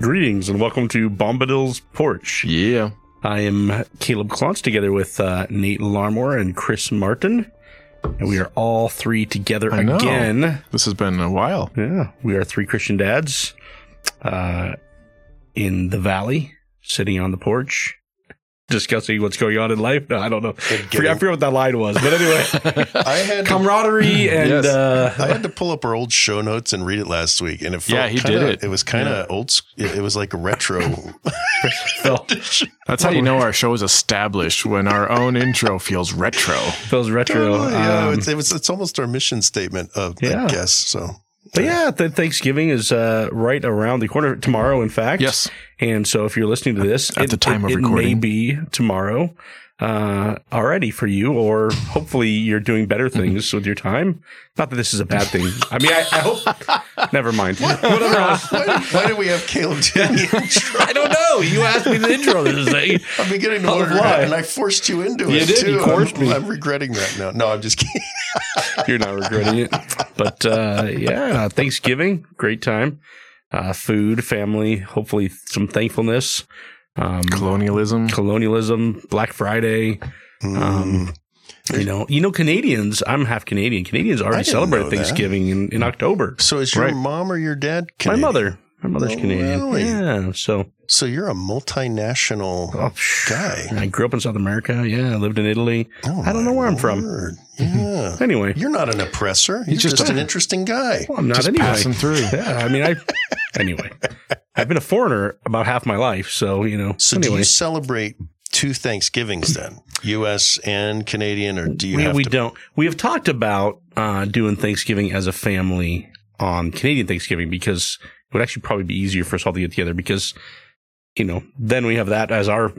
Greetings and welcome to Bombadil's Porch. Yeah. I am Caleb Klontz together with uh, Nate Larmore and Chris Martin. And we are all three together I know. again. This has been a while. Yeah, we are three Christian dads uh, in the valley, sitting on the porch, discussing what's going on in life. No, I don't know. I forget, I forget what that line was, but anyway, I had to, camaraderie and Yes. uh, I had to pull up our old show notes and read it last week, and it felt Yeah, he kinda, did it. It was kind of old. It, it was like a retro. Phil, That's how you know our show is established when our own intro feels retro. Feels retro. Totally, yeah, Um, it's, it was, it's almost our mission statement of Yeah. I guess so. But yeah, th- Thanksgiving is uh, right around the corner tomorrow. In fact, Yes. And so, if you're listening to this At the time of recording, it may be tomorrow uh, already for you, or hopefully you're doing better things with your time. Not that this is a bad thing. I mean, I, I hope. Never mind. Whatever. else. why, why do we have Caleb doing the intro? I don't know. You asked me the intro this thing. I'm beginning to wonder, and I forced you into You it did, too. you coerced I'm, me. I'm regretting that now. No, I'm just kidding. You're not regretting it. But uh, yeah, Thanksgiving, great time. Uh, food, family, hopefully some thankfulness. Um, Colonialism. colonialism, Black Friday. Mm. Um, you know, you know, Canadians. I'm half Canadian. Canadians already didn't celebrated know that. Thanksgiving in, in October. so is your Right. mom or your dad? My mother, my mother's Oh, Canadian. really? Yeah, so So you're a multinational oh, guy. I grew up in South America. Yeah, I lived in Italy. Oh, I don't know my where I'm from. Yeah. Anyway, You're not an oppressor. You're just just, an interesting guy. well, I'm not Just anyway. passing through. Yeah, I mean, I anyway. I've been a foreigner about half my life, so you know. So do you celebrate two Thanksgivings then, U.S. and Canadian, or do you we, have we to? don't. We have talked about uh, doing Thanksgiving as a family on Canadian Thanksgiving because it would actually probably be easier for us all to get together because, you know, then we have that as our,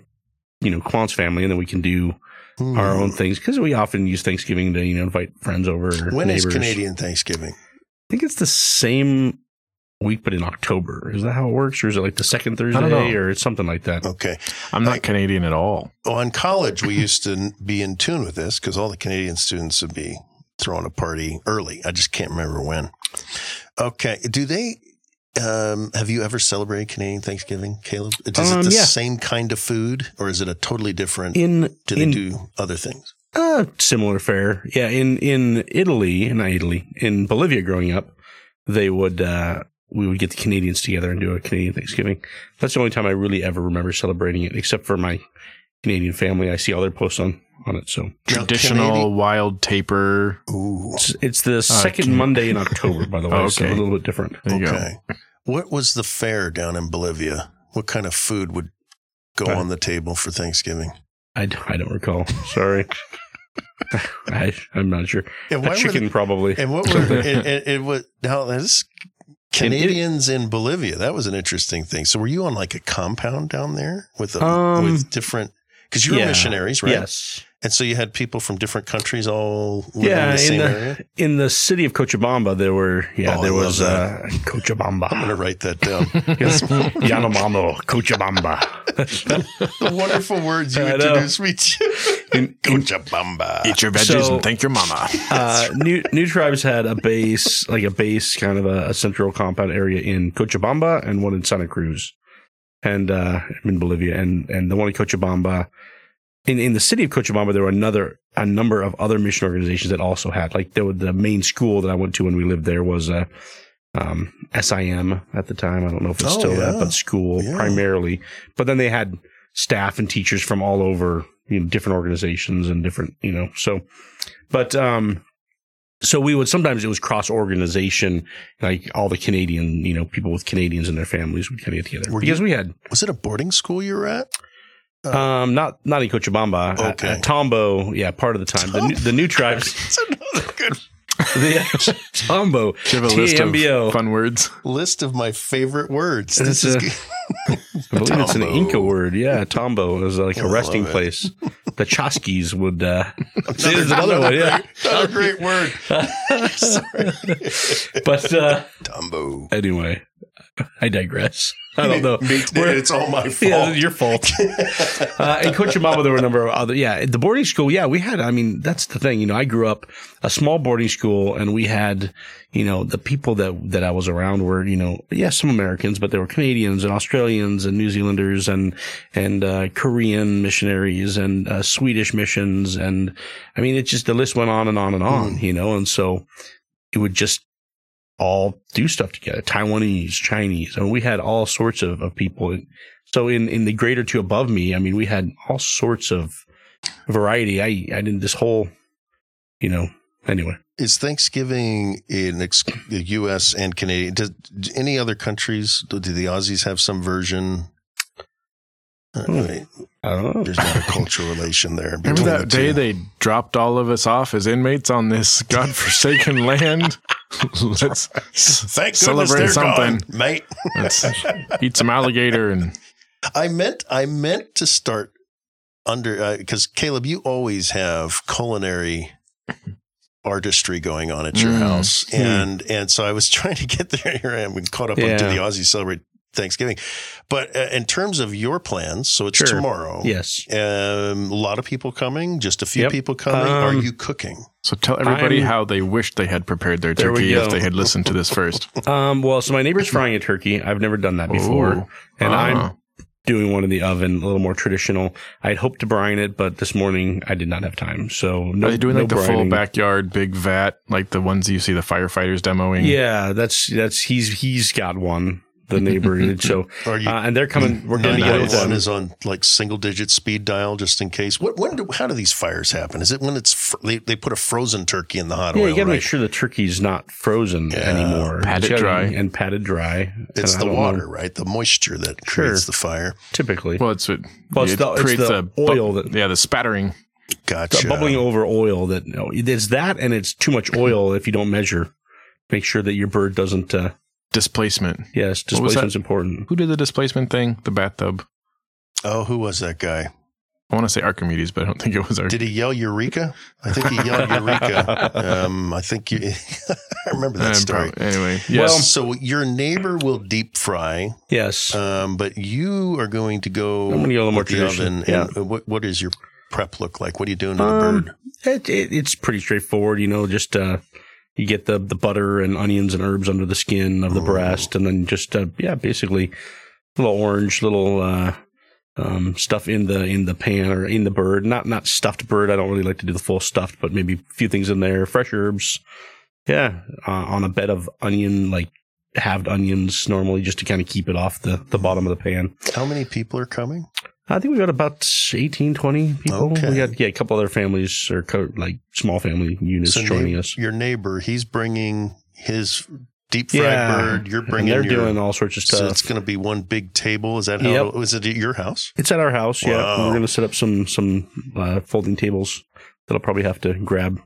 you know, Klontz family, and then we can do Hmm. our own things because we often use Thanksgiving to, you know, invite friends over. Or When is neighbors. Canadian Thanksgiving? I think it's the same week, but in October. Is that how it works, or is it like the second don't Thursday, know. or it's something like that? Okay. I'm not I- Canadian at all. Well, in college, we used to be in tune with this because all the Canadian students would be throwing a party early. I just can't remember when. Okay. Do they? Um, have you ever celebrated Canadian Thanksgiving, Caleb? Is Um, it the yeah. same kind of food, or is it a totally different? In do they in do other things? Uh, similar fare. Yeah, in in Italy, not Italy, in Bolivia growing up, they would uh we would get the Canadians together and do a Canadian Thanksgiving. That's the only time I really ever remember celebrating it, except for my Canadian family. I see all their posts on on it. So Traditional Canadian- wild taper. Ooh. it's, it's the second can- Monday in October, by the way. Oh, So a little bit different. There you Okay. What was the fare down in Bolivia? What kind of food would go Uh, on the table for Thanksgiving? I, I don't recall. Sorry. I, I'm not sure. And A why were chicken, the- probably. and what were it, it, it was now this Canadians in Bolivia? That was an interesting thing. So were you on like a compound down there with a, Um, with different? Because you were yeah. missionaries, right? Yes. And so you had people from different countries all living Yeah, in the in same the- area. In the city of Cochabamba, there were, yeah, Oh, there I was uh, Cochabamba. I'm going to write that down. Yes. Yanomamo, Cochabamba. the wonderful words you I know. introduced me to. In- in- Cochabamba. Eat your veggies So- and thank your mama. uh, New New Tribes had a base, like a base, kind of a, a central compound area in Cochabamba and one in Santa Cruz, and uh, in Bolivia, and and the one in Cochabamba. In, in the city of Cochabamba, there were another a number of other mission organizations that also had like there was the main school that I went to when we lived there was a. um, SIM at the time. I don't know if it's Oh, still yeah. that, but school Yeah. primarily. But then they had staff and teachers from all over, you know, different organizations and different, you know, so, but, um, so we would sometimes it was cross organization, like all the Canadian, you know, people with Canadians and their families would kind of get together Were because you- we had, Was it a boarding school you were at? um, not, not in Cochabamba, at- Okay. at Tambo. Yeah. Part of the time, the new, the new tribes, That's another good the Tambo, Do you have a list TMBO. of fun words? list of my favorite words. This it's is a- good. I believe it's an Inca word. Yeah, Tambo is like a resting love it. The Chasquis would. Uh, see, there's another one. Yeah, Another great word. Sorry. But uh, Dumbo. anyway, I digress. I don't know. Me- We're- it's all my fault. Yeah, your fault. uh, in Cochabamba, there were a number of other. Yeah, the boarding school. Yeah, we had. I mean, that's the thing. You know, I grew up a small boarding school, and we had, you know, the people that that I was around were, you know, yeah, some Americans, but there were Canadians and Australians and New Zealanders and and uh, Korean missionaries and uh, Swedish missions, and I mean, it just the list went on and on and on. You know, and so it would just all do stuff together. Taiwanese, Chinese. I mean, we had all sorts of, of people. So in, in the grade or two above me, I mean, we had all sorts of variety. I, I did this whole, you know, anyway. Is Thanksgiving in ex- the U.S. and Canadian? Does do any other countries? Do the Aussies have some version? Uh, Hmm. wait, I don't know. There's not a cultural relation there. Remember between that the day they dropped all of us off as inmates on this godforsaken land? Let's Thank celebrate something. gone, mate. let's eat some alligator and I meant I meant to start under because Caleb, you always have culinary artistry going on at your Mm. house, Hmm. and and so I was trying to get there. Here I am, been caught up Yeah. onto the Aussie celebrate Thanksgiving, but uh, in terms of your plans, so it's Sure. tomorrow. Yes. Um, a lot of people coming, just a few Yep. people coming. Are Um, you cooking? so tell everybody I'm- how they wished they had prepared their turkey if they had listened to this first. Um, well, so my neighbor's frying a turkey. I've never done that before. Ooh. And Ah. I'm doing one in the oven, a little more traditional. I'd hoped to brine it, but this morning I did not have time. So no, Are they doing no like the full backyard big vat, like the ones you see the firefighters demoing? Yeah, that's that's he's he's got one. The neighbor, and so Are you? uh, and they're coming. We're getting together with 911 is on like single digit speed dial just in case. What when do, how do these fires happen? Is it when it's fr- they, they put a frozen turkey in the hot Yeah, oil? you got to right? make sure the turkey's not frozen Yeah. anymore. Pat It's it dry. and pat it dry. It's the don't know, water, right? The moisture that Sure. creates the fire. typically. Well, it's what Well, it's it the- it's creates the a bu- oil that- yeah, the spattering. Gotcha. It's bubbling over oil that no, it's that, and it's too much oil if you don't measure. Make sure that your bird doesn't. Uh, Displacement. yes, What was displacement's important. Who did the displacement thing? The bathtub. Oh, who was that guy? I want to say Archimedes, but I don't think it was Archimedes. Did he yell Eureka? I think he yelled Eureka. Um, I think you. I remember that Uh, story. prob- anyway, Well- yes. so your neighbor will deep fry, Yes, um, but you are going to go. I'm gonna go a little more with the traditional. oven. Yeah. And what what is your prep look like? What are you doing to the Um, bird? it, it, it's pretty straightforward. You know, just uh, you get the the butter and onions and herbs under the skin of the Ooh. breast, and then just uh, yeah, basically little orange, little uh, um, stuff in the in the pan or in the bird. Not not stuffed bird. I don't really like to do the full stuffed, but maybe a few things in there. Fresh herbs, yeah, uh, on a bed of onion like halved onions normally just to kind of keep it off the, the bottom of the pan. How many people are coming? I think we got about 18, 20 people. Okay. We got yeah, a couple other families or co- like small family units So joining neigh- us. Your neighbor, he's bringing his deep fried Yeah. bird. You're bringing. And they're your, doing all sorts of So stuff. it's going to be one big table. Is that how? Yep. It, it at your house? It's at our house. Yeah, we're going to set up some some uh, folding tables that I'll probably have to grab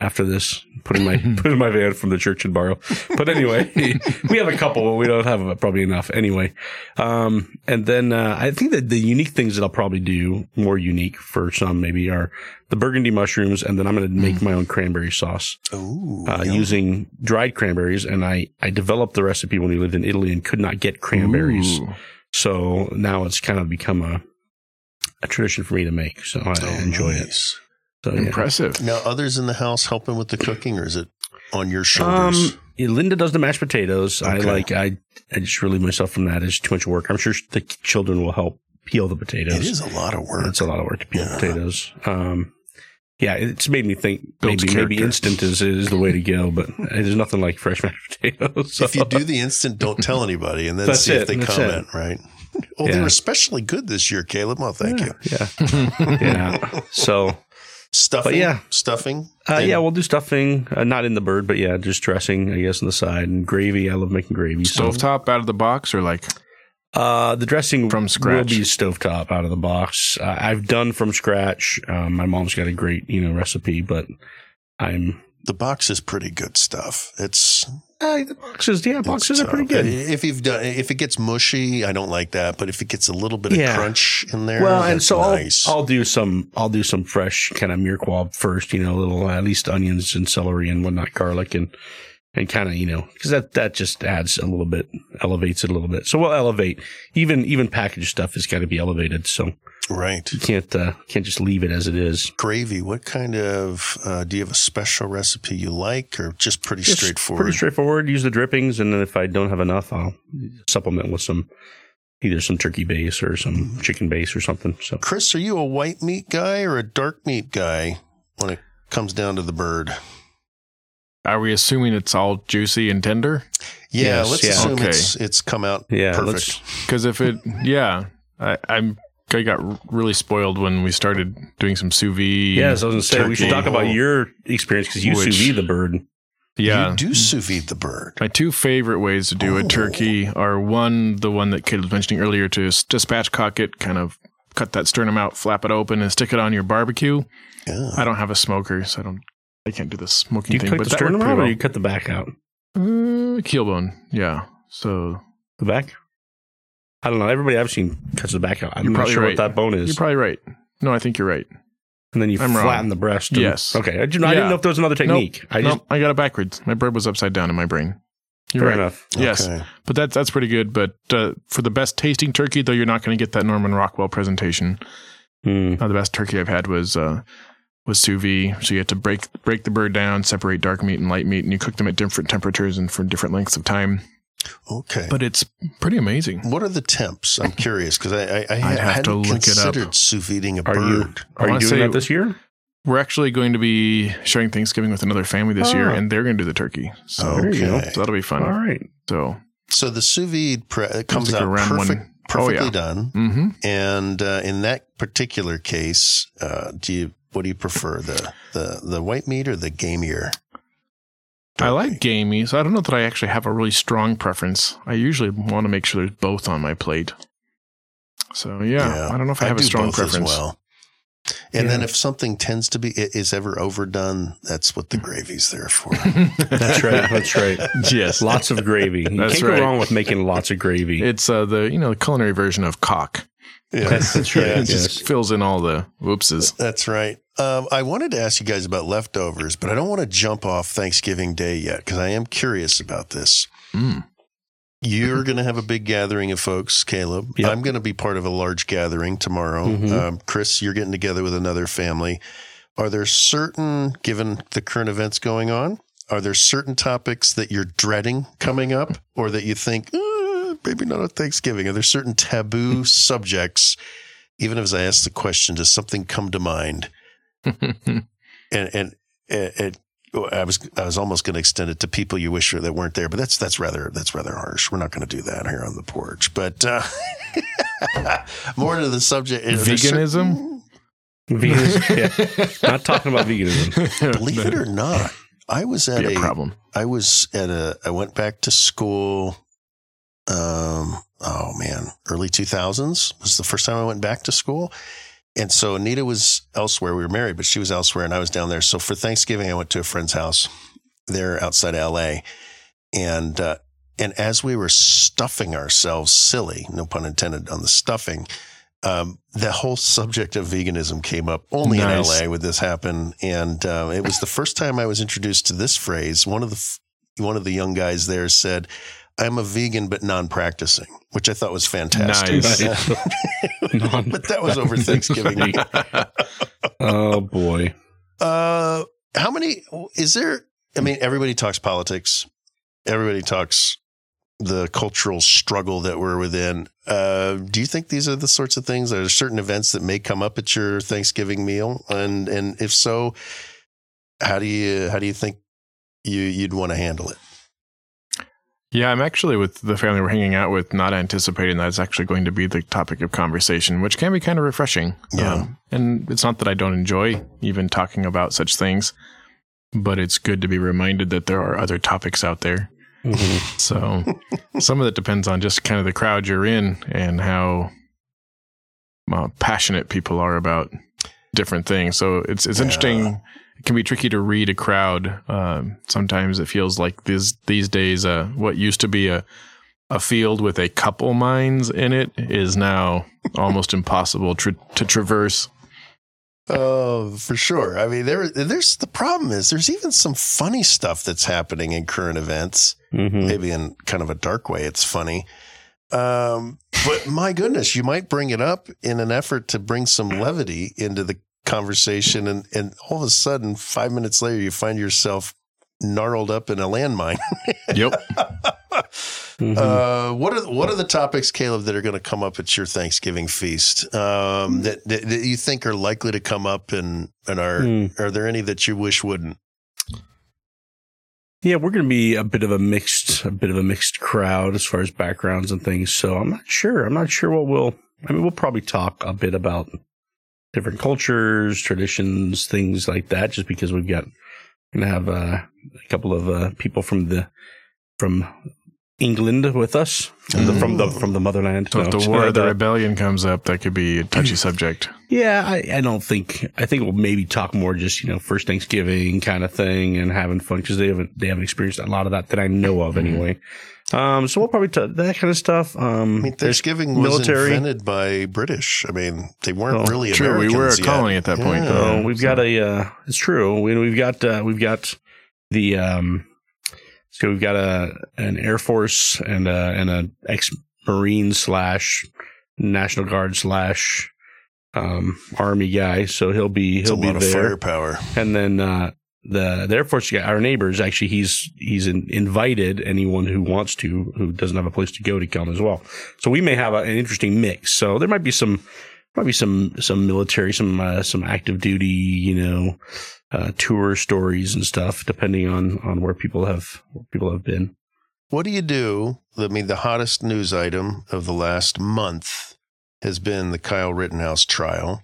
after this. putting my putting my van from the church and borrow. But anyway, we have a couple, but we don't have probably enough anyway. Um, and then uh, I think that the unique things that I'll probably do more unique for some maybe are the burgundy mushrooms, and then I'm going to make my own cranberry sauce Oh, uh, using dried cranberries. And I I developed the recipe when we lived in Italy and could not get cranberries. Ooh. So now it's kind of become a a tradition for me to make. So I Oh, enjoy it. Nice. So yeah. Impressive. Now, others in the house helping with the cooking, or is it on your Um, shoulders? yeah, Linda does the mashed potatoes. I like I I just relieve myself from that. It's too much work. I'm sure the children will help peel the potatoes. it is a lot of work. It's a lot of work to peel Yeah. potatoes. Um, yeah, it's made me think Builds maybe maybe instant is, is the way to go, but there's nothing like fresh mashed potatoes. So. if you do the instant, don't tell anybody, and then That's see if they that's comment. Right? Oh, they Yeah. were especially good this year, Caleb. Well, thank you. yeah, yeah, yeah. So Stuffing, But yeah. stuffing. Uh, yeah, we'll do stuffing, uh, not in the bird, but yeah, just dressing, I guess, on the side and gravy. I love making gravy. So, Stovetop out of the box or like uh, the dressing From scratch will be stovetop out of the box. Uh, I've done from scratch. Um, my mom's got a great, you know, recipe, but I'm the box is pretty good stuff. It's uh, the boxes. Yeah, boxes it's are pretty good. If you've done, if it gets mushy, I don't like that. But if it gets a little bit Yeah. of crunch in there, Well, and so nice. I'll, I'll do some I'll do some fresh kind of mirepoix first, you know, a little at least onions and celery and whatnot, garlic and and kind of you know because that that just adds a little bit, elevates it a little bit. So we'll elevate even even packaged stuff has got to be elevated. So Right. you can't uh, can't just leave it as it is. Gravy. What kind of, uh, do you have a special recipe you like or just pretty Just straightforward? Pretty straightforward. Use the drippings, and then if I don't have enough, I'll supplement with some either some turkey base or some chicken base or something. So Chris, are you a white meat guy or a dark meat guy when it comes down to the bird? Are we assuming it's all juicy and tender? Yeah, Yes, let's yeah. assume Okay. it's it's come out yeah, perfect. Because if it, yeah, I, I'm. I got really spoiled when we started doing some sous vide. Yeah, so I was gonna say we should talk about your experience because you Which- sous vide the bird. Yeah, You do sous vide the bird. My two favorite ways to do Oh. a turkey are one, the one that Kate was mentioning earlier, to s- to spatchcock it, kind of cut that sternum out, flap it open, and stick it on your barbecue. Yeah. I don't have a smoker, so I don't. I can't do the Do smoking you thing. cut but the that sternum out or you cut the back out? Uh, keelbone, yeah. So The back? I don't know. Everybody I've seen cuts the back out. I'm not sure right. what that bone is. you're probably right. No, I think you're right. and then you I'm wrong. flatten the breast. and- Yes. Okay. I, didn't, I didn't know if there was another technique. I no, just I got it backwards. My bird was upside down in my brain. You're fair right. enough. Yes, Okay. but that's that's pretty good. But uh, for the best tasting turkey, though, you're not going to get that Norman Rockwell presentation. Hmm. Uh, the best turkey I've had was uh, was sous vide. So you have to break break the bird down, separate dark meat and light meat, and you cook them at different temperatures and for different lengths of time. Okay. But it's pretty amazing. what are the temps? I'm curious because I, I, I, I'd have hadn't to look it up. considered sous videing a Are you bird. I are you wanna doing say- that this year? We're actually going to be sharing Thanksgiving with another family this year, Oh. and they're going to do the turkey. So, There you go. Okay. so that'll be fun. All right. So, So the sous vide pre- it comes like a out round one. perfect, Oh, perfectly yeah. done. hmm And uh, in that particular case, uh, do you what do you prefer the the the white meat or the gamier? I like gamey, so I don't know that I actually have a really strong preference. I usually want to make sure there's both on my plate. So yeah, I don't know if I, have a do strong both preference. as well. And then if something tends to be i- is ever overdone, that's what the gravy's there for. That's right. That's right. yes, Lots of gravy. You That's can't right. go wrong with making lots of gravy. it's uh, the you know the culinary version of caulk. Yes, That's right. it just fills in all the whoopses. That's right. Um, I wanted to ask you guys about leftovers, but I don't want to jump off Thanksgiving Day yet because I am curious about this. Mm. You're going to have a big gathering of folks, Caleb. Yep. I'm going to be part of a large gathering tomorrow. Mhm. Um, Chris, you're getting together with another family. Are there certain, given the current events going on, are there certain topics that you're dreading coming up or that you think, "Uh, maybe not at Thanksgiving? Are there certain taboo subjects? Even as I ask the question, does something come to mind? and and it, it I was I was almost going to extend it to people you wish that weren't there, but that's that's rather that's rather harsh. We're not going to do that here on the porch. But uh, more to the subject, is there Veganism? Veganism. Yeah. Not talking about veganism. believe it or not, I was at be a a problem. I was at a I went back to school. Um. Oh man, early two thousands was the first time I went back to school. And so Anita was elsewhere. We were married, but she was elsewhere and I was down there. So for Thanksgiving, I went to a friend's house there outside LA. And, uh, and as we were stuffing ourselves silly, no pun intended on the stuffing, um, the whole subject of veganism came up only Nice. in LA would this happen. And, uh, it was the first time I was introduced to this phrase. One of the, f- one of the young guys there said, I'm a vegan, but non-practicing, which I thought was fantastic. Nice. But that was over Thanksgiving oh boy. Uh, how many is there? I mean, everybody talks politics. Everybody talks the cultural struggle that we're within. Uh, do you think these are the sorts of things? Are there certain events that may come up at your Thanksgiving meal? And and if so, how do you how do you think you you'd want to handle it? Yeah, I'm actually with the family we're hanging out with, not anticipating that it's actually going to be the topic of conversation, which can be kind of refreshing. Yeah. Um, and it's not that I don't enjoy even talking about such things, but it's good to be reminded that there are other topics out there. Mhm. So some of it depends on just kind of the crowd you're in and how uh, passionate people are about different things. So it's it's Yeah. interesting. It can be tricky to read a crowd. Um, sometimes it feels like these these days, uh, what used to be a a field with a couple mines in it is now almost impossible tra- to traverse. Oh, for sure. I mean, there, there's the problem is there's even some funny stuff that's happening in current events. Mhm. Maybe in kind of a dark way, it's funny. Um, but my goodness, you might bring it up in an effort to bring some levity into the conversation, and and all of a sudden, five minutes later, you find yourself gnarled up in a landmine. Yep. Mhm. Uh, what are what are the topics, Caleb, that are going to come up at your Thanksgiving feast um, that, that that you think are likely to come up, and and are Hmm. are there any that you wish wouldn't? Yeah, we're going to be a bit of a mixed, a bit of a mixed crowd as far as backgrounds and things. So I'm not sure. I'm not sure what we'll. I mean, we'll probably talk a bit about different cultures, traditions, things like that. Just because we've got to have uh, a couple of uh, people from the from England with us from the from the, from the motherland. So if the war of the uh, rebellion comes up, that could be a touchy subject. Yeah, I, I don't think. I think we'll maybe talk more just you know first Thanksgiving kind of thing and having fun because they haven't they haven't experienced a lot of that that I know of anyway. Um, so we'll probably talk that kind of stuff. Um, I mean, there's Thanksgiving was military. invented by British. I mean, they weren't Oh, really True, Americans we were a yet. colony at that point. Yeah. though. Oh, we've got a. Uh, it's true. We, we've got uh, we've got the um. So we've got a an Air Force and a and a ex Marine slash National Guard slash um Army guy. So he'll be he'll be lot of there. firepower. And then uh, the the Air Force guy, our neighbors, actually, he's he's in, invited anyone who wants to, who doesn't have a place to go, to come as well. So we may have a, an interesting mix. So there might be some, might be some some military, some uh, some active duty, you know, uh, tour stories and stuff, depending on on where people have where people have been. What do you do? I mean, the hottest news item of the last month has been the Kyle Rittenhouse trial.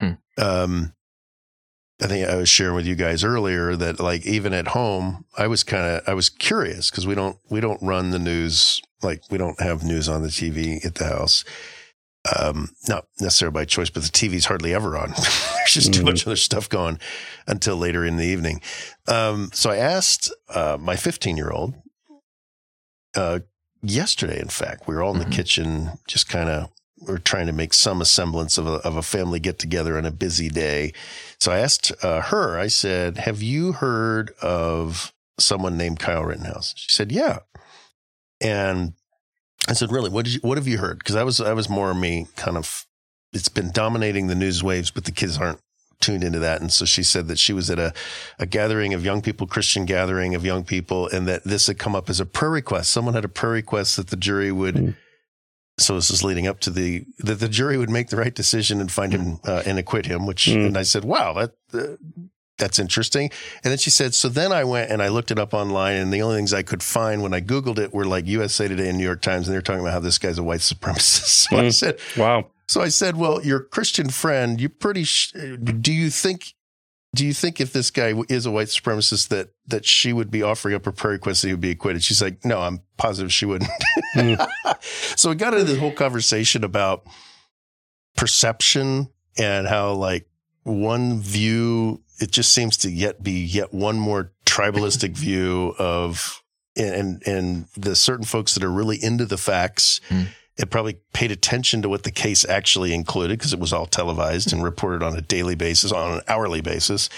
Hmm. Um, I think I was sharing with you guys earlier that, like, even at home, I was kind of I was curious because we don't we don't run the news like we don't have news on the TV at the house. Um, not necessarily by choice, but the TV's hardly ever on. There's just too Mhm. much other stuff going until later in the evening. Um, so I asked uh, my 15 year old uh, yesterday, in fact, we were all in the Mhm. kitchen, just kind of we are trying to make some semblance of a, of a family get together on a busy day. So I asked uh, her, I said, Have you heard of someone named Kyle Rittenhouse? She said, Yeah. And I said, Really? What did you, what have you heard? Because I was I was more me kind of it's been dominating the news waves, but the kids aren't tuned into that. And so she said that she was at a, a gathering of young people, Christian gathering of young people, and that this had come up as a prayer request. Someone had a prayer request that the jury would. Hmm. So this is leading up to the that the jury would make the right decision and find him uh, and acquit him. Which Hmm. and I said, wow, that. Uh, that's interesting. And then she said, so then I went and I looked it up online, and the only things I could find when I Googled it were like USA Today and New York Times, and they're talking about how this guy's a white supremacist. So I Hmm. said, Wow. so I said, "Well, your Christian friend, you pretty sh- do you think do you think if this guy is a white supremacist that that she would be offering up a prayer request that he would be acquitted?" She's like, "No, I'm positive she wouldn't." Hmm. so we got into this whole conversation about perception and how like one view it just seems to yet be yet one more tribalistic view of and and the certain folks that are really into the facts Mm. it probably paid attention to what the case actually included because it was all televised and reported on a daily basis on an hourly basis.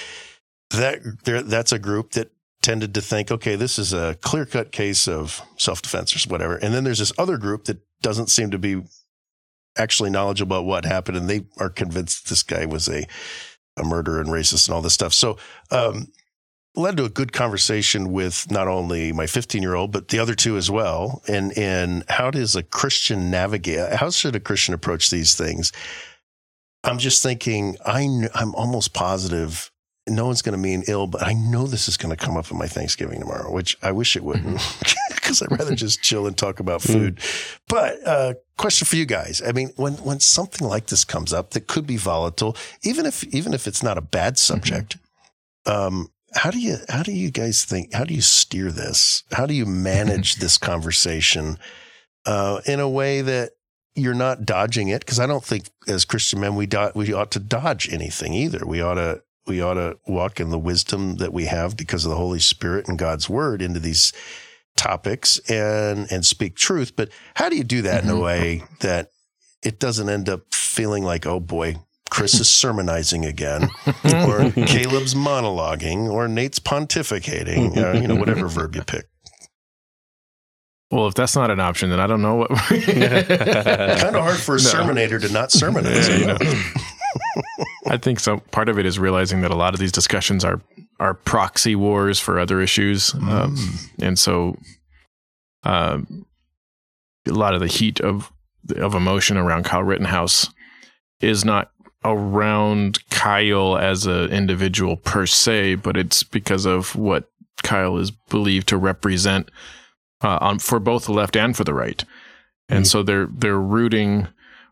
That there, that's a group that tended to think okay this is a clear-cut case of self-defense or whatever. And then there's this other group that doesn't seem to be actually knowledgeable about what happened and they are convinced this guy was a a murderer and racist and all this stuff. So um led to a good conversation with not only my 15 year old but the other two as well. And and how does a christian navigate how should a christian approach these things? I'm just thinking i i'm almost positive no one's going to mean ill but i know this is going to come up in my thanksgiving tomorrow which i wish it wouldn't because i'd rather just chill and talk about food. But uh question for you guys. I mean when when something like this comes up that could be volatile even if even if it's not a bad subject um how do you how do you guys think how do you steer this? How do you manage this conversation uh, in a way that you're not dodging it? Because i don't think as christian men we do, we ought to dodge anything either. We ought to we ought to walk in the wisdom that we have because of the holy spirit and god's word into these topics and and speak truth but how do you do that in a Mhm. way that it doesn't end up feeling like oh boy Chris is sermonizing again, or Caleb's monologuing, or Nate's pontificating, uh, you know, whatever verb you pick. Well, if that's not an option, then I don't know what. kind of hard for a no. sermonator to not sermonize. Yeah, you know. I think so. Part of it is realizing that a lot of these discussions are are proxy wars for other issues, mm. um, and so um, a lot of the heat of of emotion around Kyle Rittenhouse is not around Kyle as an individual per se, but it's because of what Kyle is believed to represent uh, on for both the left and for the right, and mm-hmm. so they're they're rooting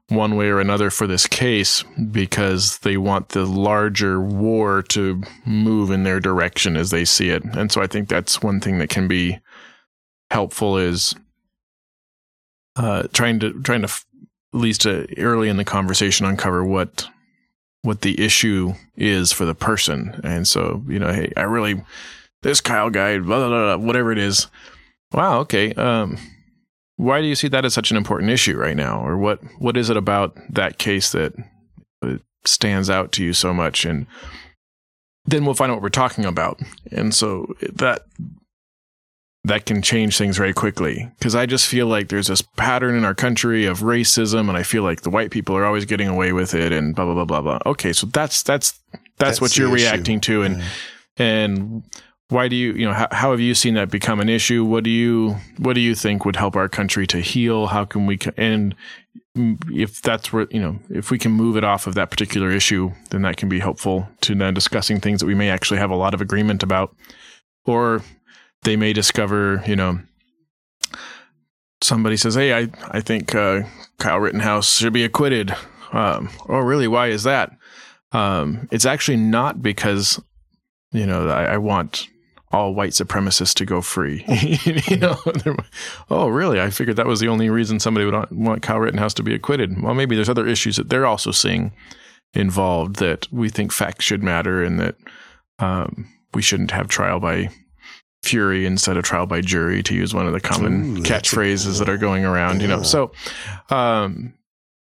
one way or another for this case because they want the larger war to move in their direction as they see it, and so I think that's one thing that can be helpful is uh, trying to trying to at least uh, early in the conversation uncover what what the issue is for the person. And so, you know, hey, I really this Kyle guy, blah, blah, blah, whatever it is. Wow, okay. Um, why do you see that as such an important issue right now, or what what is it about that case that stands out to you so much? And then we'll find out what we're talking about. And so that that can change things very quickly. Because I just feel like there's this pattern in our country of racism, and I feel like the white people are always getting away with it, and blah blah blah blah blah. Okay, so that's that's that's, that's what you're reacting to, and yeah. and why do you you know how, how have you seen that become an issue? What do you what do you think would help our country to heal? How can we and if that's where you know if we can move it off of that particular issue, then that can be helpful to then discussing things that we may actually have a lot of agreement about, or they may discover, you know, somebody says, "Hey, I I think uh, Kyle Rittenhouse should be acquitted." Um, oh, really? Why is that? Um, it's actually not because you know I, I, want all white supremacists to go free. you know, oh, really? I figured that was the only reason somebody would want Kyle Rittenhouse to be acquitted. Well, maybe there's other issues that they're also seeing involved that we think facts should matter and that um, we shouldn't have trial by fury instead of trial by jury to use one of the common Ooh, catchphrases that are going around you know so um,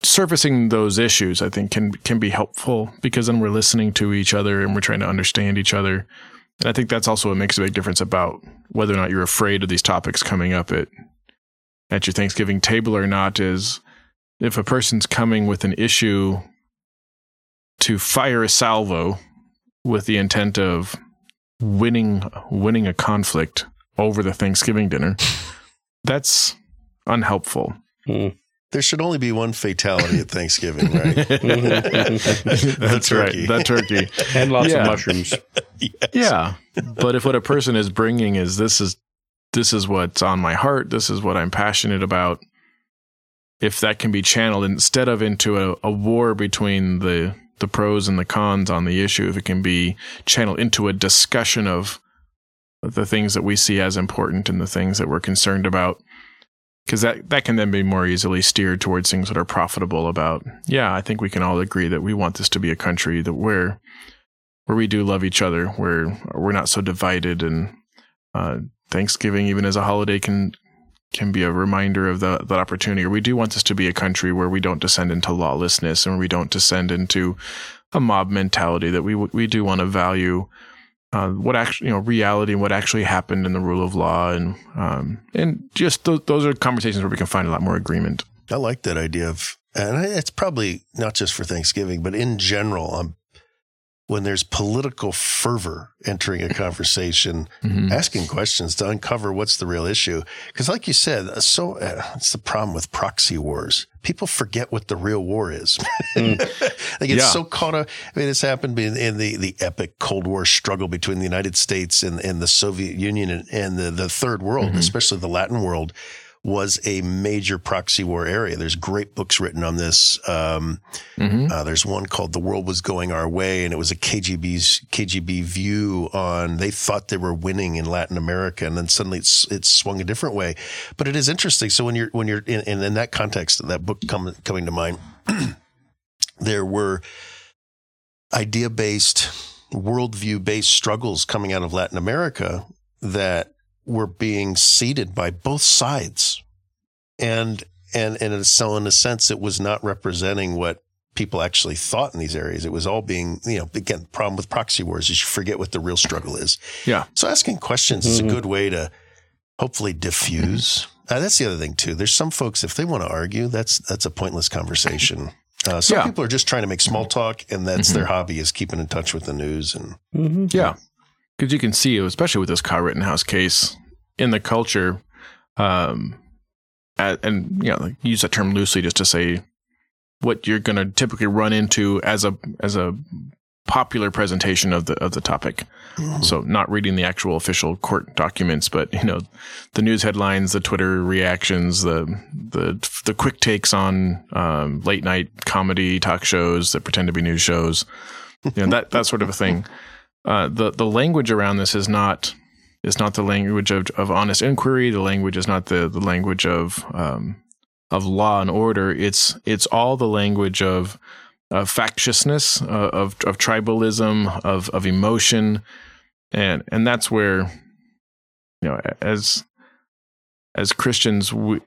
surfacing those issues i think can can be helpful because then we're listening to each other and we're trying to understand each other and i think that's also what makes a big difference about whether or not you're afraid of these topics coming up at at your thanksgiving table or not is if a person's coming with an issue to fire a salvo with the intent of winning winning a conflict over the Thanksgiving dinner, that's unhelpful. Mm. There should only be one fatality at Thanksgiving, right? that's right. That turkey and lots yeah. of mushrooms. yes. Yeah, but if what a person is bringing is this is this is what's on my heart, this is what I'm passionate about. If that can be channeled instead of into a, a war between the the pros and the cons on the issue, if it can be channeled into a discussion of the things that we see as important and the things that we're concerned about because that, that can then be more easily steered towards things that are profitable about yeah i think we can all agree that we want this to be a country that where where we do love each other where we're not so divided and uh, thanksgiving even as a holiday can can be a reminder of the, that opportunity. Or we do want this to be a country where we don't descend into lawlessness and we don't descend into a mob mentality. That we we do want to value uh, what actually you know reality and what actually happened in the rule of law and um, and just th- those are conversations where we can find a lot more agreement. I like that idea of, and it's probably not just for Thanksgiving, but in general. I'm when there's political fervor entering a conversation, mm-hmm. asking questions to uncover what's the real issue. Because, like you said, uh, so uh, it's the problem with proxy wars. People forget what the real war is. Mm. they get yeah. so caught up. I mean, this happened in, in, the, the epic Cold War struggle between the United States and, and the Soviet Union and, and the, the third world, mm-hmm. especially the Latin world was a major proxy war area. There's great books written on this. Um, mm-hmm. uh, there's one called "The World Was Going Our Way," and it was a KGB's KGB view on. They thought they were winning in Latin America, and then suddenly it's it's swung a different way. But it is interesting. So when you're when you're in, in, in that context, that book coming coming to mind, there were idea based, worldview based struggles coming out of Latin America that were being seeded by both sides. And, and, and so in a sense, it was not representing what people actually thought in these areas. It was all being, you know, again, the problem with proxy wars is you forget what the real struggle is. Yeah. So asking questions is a good way to hopefully diffuse. Uh, that's the other thing too. There's some folks if they want to argue, that's that's a pointless conversation. Uh, some Yeah. people are just trying to make small talk, and that's their hobby is keeping in touch with the news. And Mm-hmm. Yeah. Because you can see, especially with this Kyle Rittenhouse case, in the culture, um, a- and you know, like, use that term loosely just to say what you're going to typically run into as a as a popular presentation of the of the topic. So not reading the actual official court documents, but you know, the news headlines, the Twitter reactions, the the the quick takes on um, late night comedy talk shows that pretend to be news shows, you know that that sort of a thing. Uh, the the language around this is not is not the language of, of honest inquiry. The language is not the the language of um, of law and order. It's it's all the language of of factiousness, uh, of of tribalism, of of emotion, and and that's where you know as as Christians, we,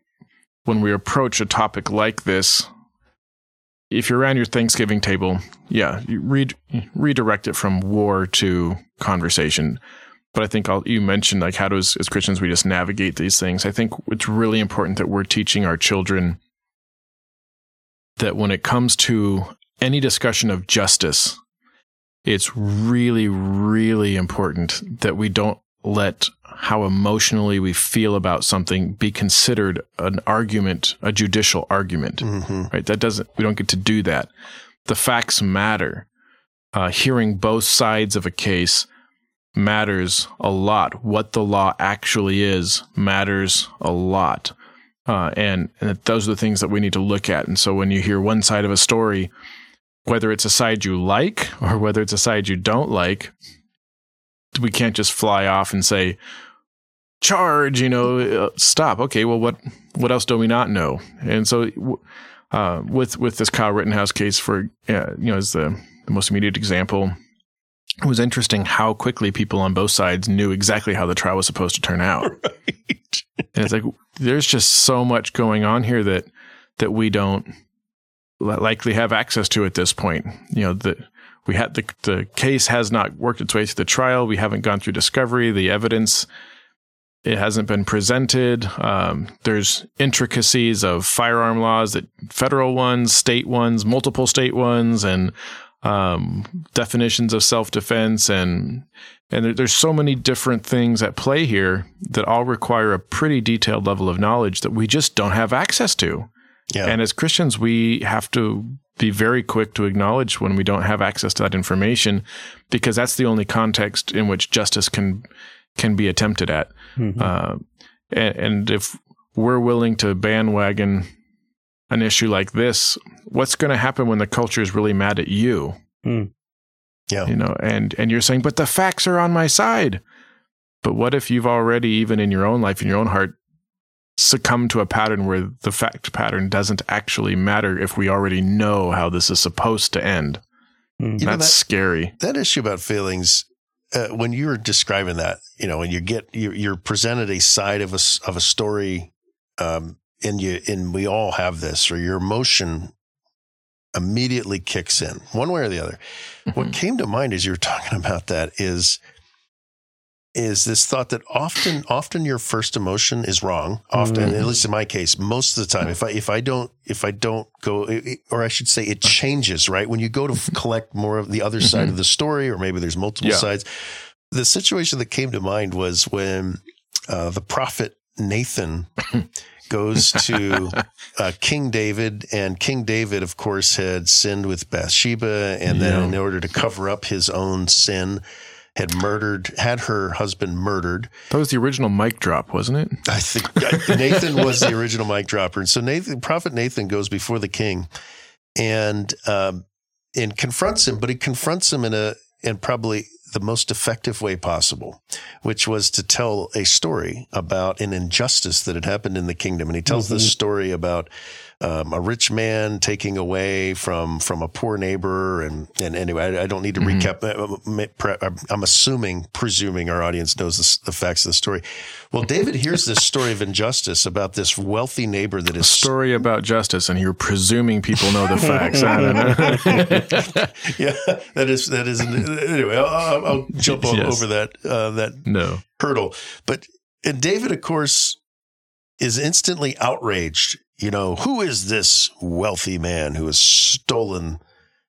when we approach a topic like this, if you're around your Thanksgiving table, yeah, you redirect it from war to conversation. But I think I'll, you mentioned like how does as Christians we just navigate these things. I think it's really important that we're teaching our children that when it comes to any discussion of justice, it's really, really important that we don't let how emotionally we feel about something be considered an argument, a judicial argument Mhm. right? That doesn't, we don't get to do that. The facts matter. Uh, hearing both sides of a case matters a lot. What the law actually is matters a lot. Uh, and, and those are the things that we need to look at. And so when you hear one side of a story, whether it's a side you like or whether it's a side you don't like, we can't just fly off and say, charge, you know, uh, stop. Okay, well, what what else do we not know? And so, uh, with with this Kyle Rittenhouse case, for uh, you know, as the, the most immediate example, it was interesting how quickly people on both sides knew exactly how the trial was supposed to turn out. Right. And it's like there's just so much going on here that that we don't likely have access to at this point. You know, the we had the the case has not worked its way through the trial. We haven't gone through discovery. The evidence it hasn't been presented. Um, there's intricacies of firearm laws that federal ones, state ones, multiple state ones, and um, definitions of self defense and and there, there's so many different things at play here that all require a pretty detailed level of knowledge that we just don't have access to. Yeah. And as Christians, we have to be very quick to acknowledge when we don't have access to that information because that's the only context in which justice can can be attempted at. Mhm. Uh, and, and if we're willing to bandwagon an issue like this, what's going to happen when the culture is really mad at you? yeah. You know, and and you're saying, but the facts are on my side. But what if you've already, even in your own life, in your own heart, succumbed to a pattern where the fact pattern doesn't actually matter if we already know how this is supposed to end? Mhm. You know, That's that- scary. that issue about feelings uh, when you were describing that you know and you get you're, you're presented a side of a of a story um and you and we all have this or your emotion immediately kicks in one way or the other what Mhm. came to mind as you were talking about that is is this thought that often often your first emotion is wrong often Mhm. at least in my case most of the time if i if i don't if i don't go or i should say it changes right when you go to collect more of the other side Mhm. of the story or maybe there's multiple Yeah. sides the situation that came to mind was when uh, the prophet nathan goes to uh, King David, and King David, of course, had sinned with Bathsheba, and then Yeah. in order to cover up his own sin, had murdered, had her husband murdered. That was the original mic drop, wasn't it? I think Nathan was the original mic dropper, and so Nathan, Prophet Nathan, goes before the king, and um, and confronts him, but he confronts him in a and probably the most effective way possible, which was to tell a story about an injustice that had happened in the kingdom. And he tells this story about um, a rich man taking away from from a poor neighbor. And and anyway, I, I don't need to recap. Uh, ma- pre- I'm assuming, presuming our audience knows this, the facts of the story. Well, David hears this story of injustice about this wealthy neighbor that is Story about justice, and you're presuming people know the facts. I don't know. yeah, that is that is anyway. I'll, I'll- I'll jump Yes. over that uh, that no. hurdle. But and David, of course, is instantly outraged. You know, who is this wealthy man who has stolen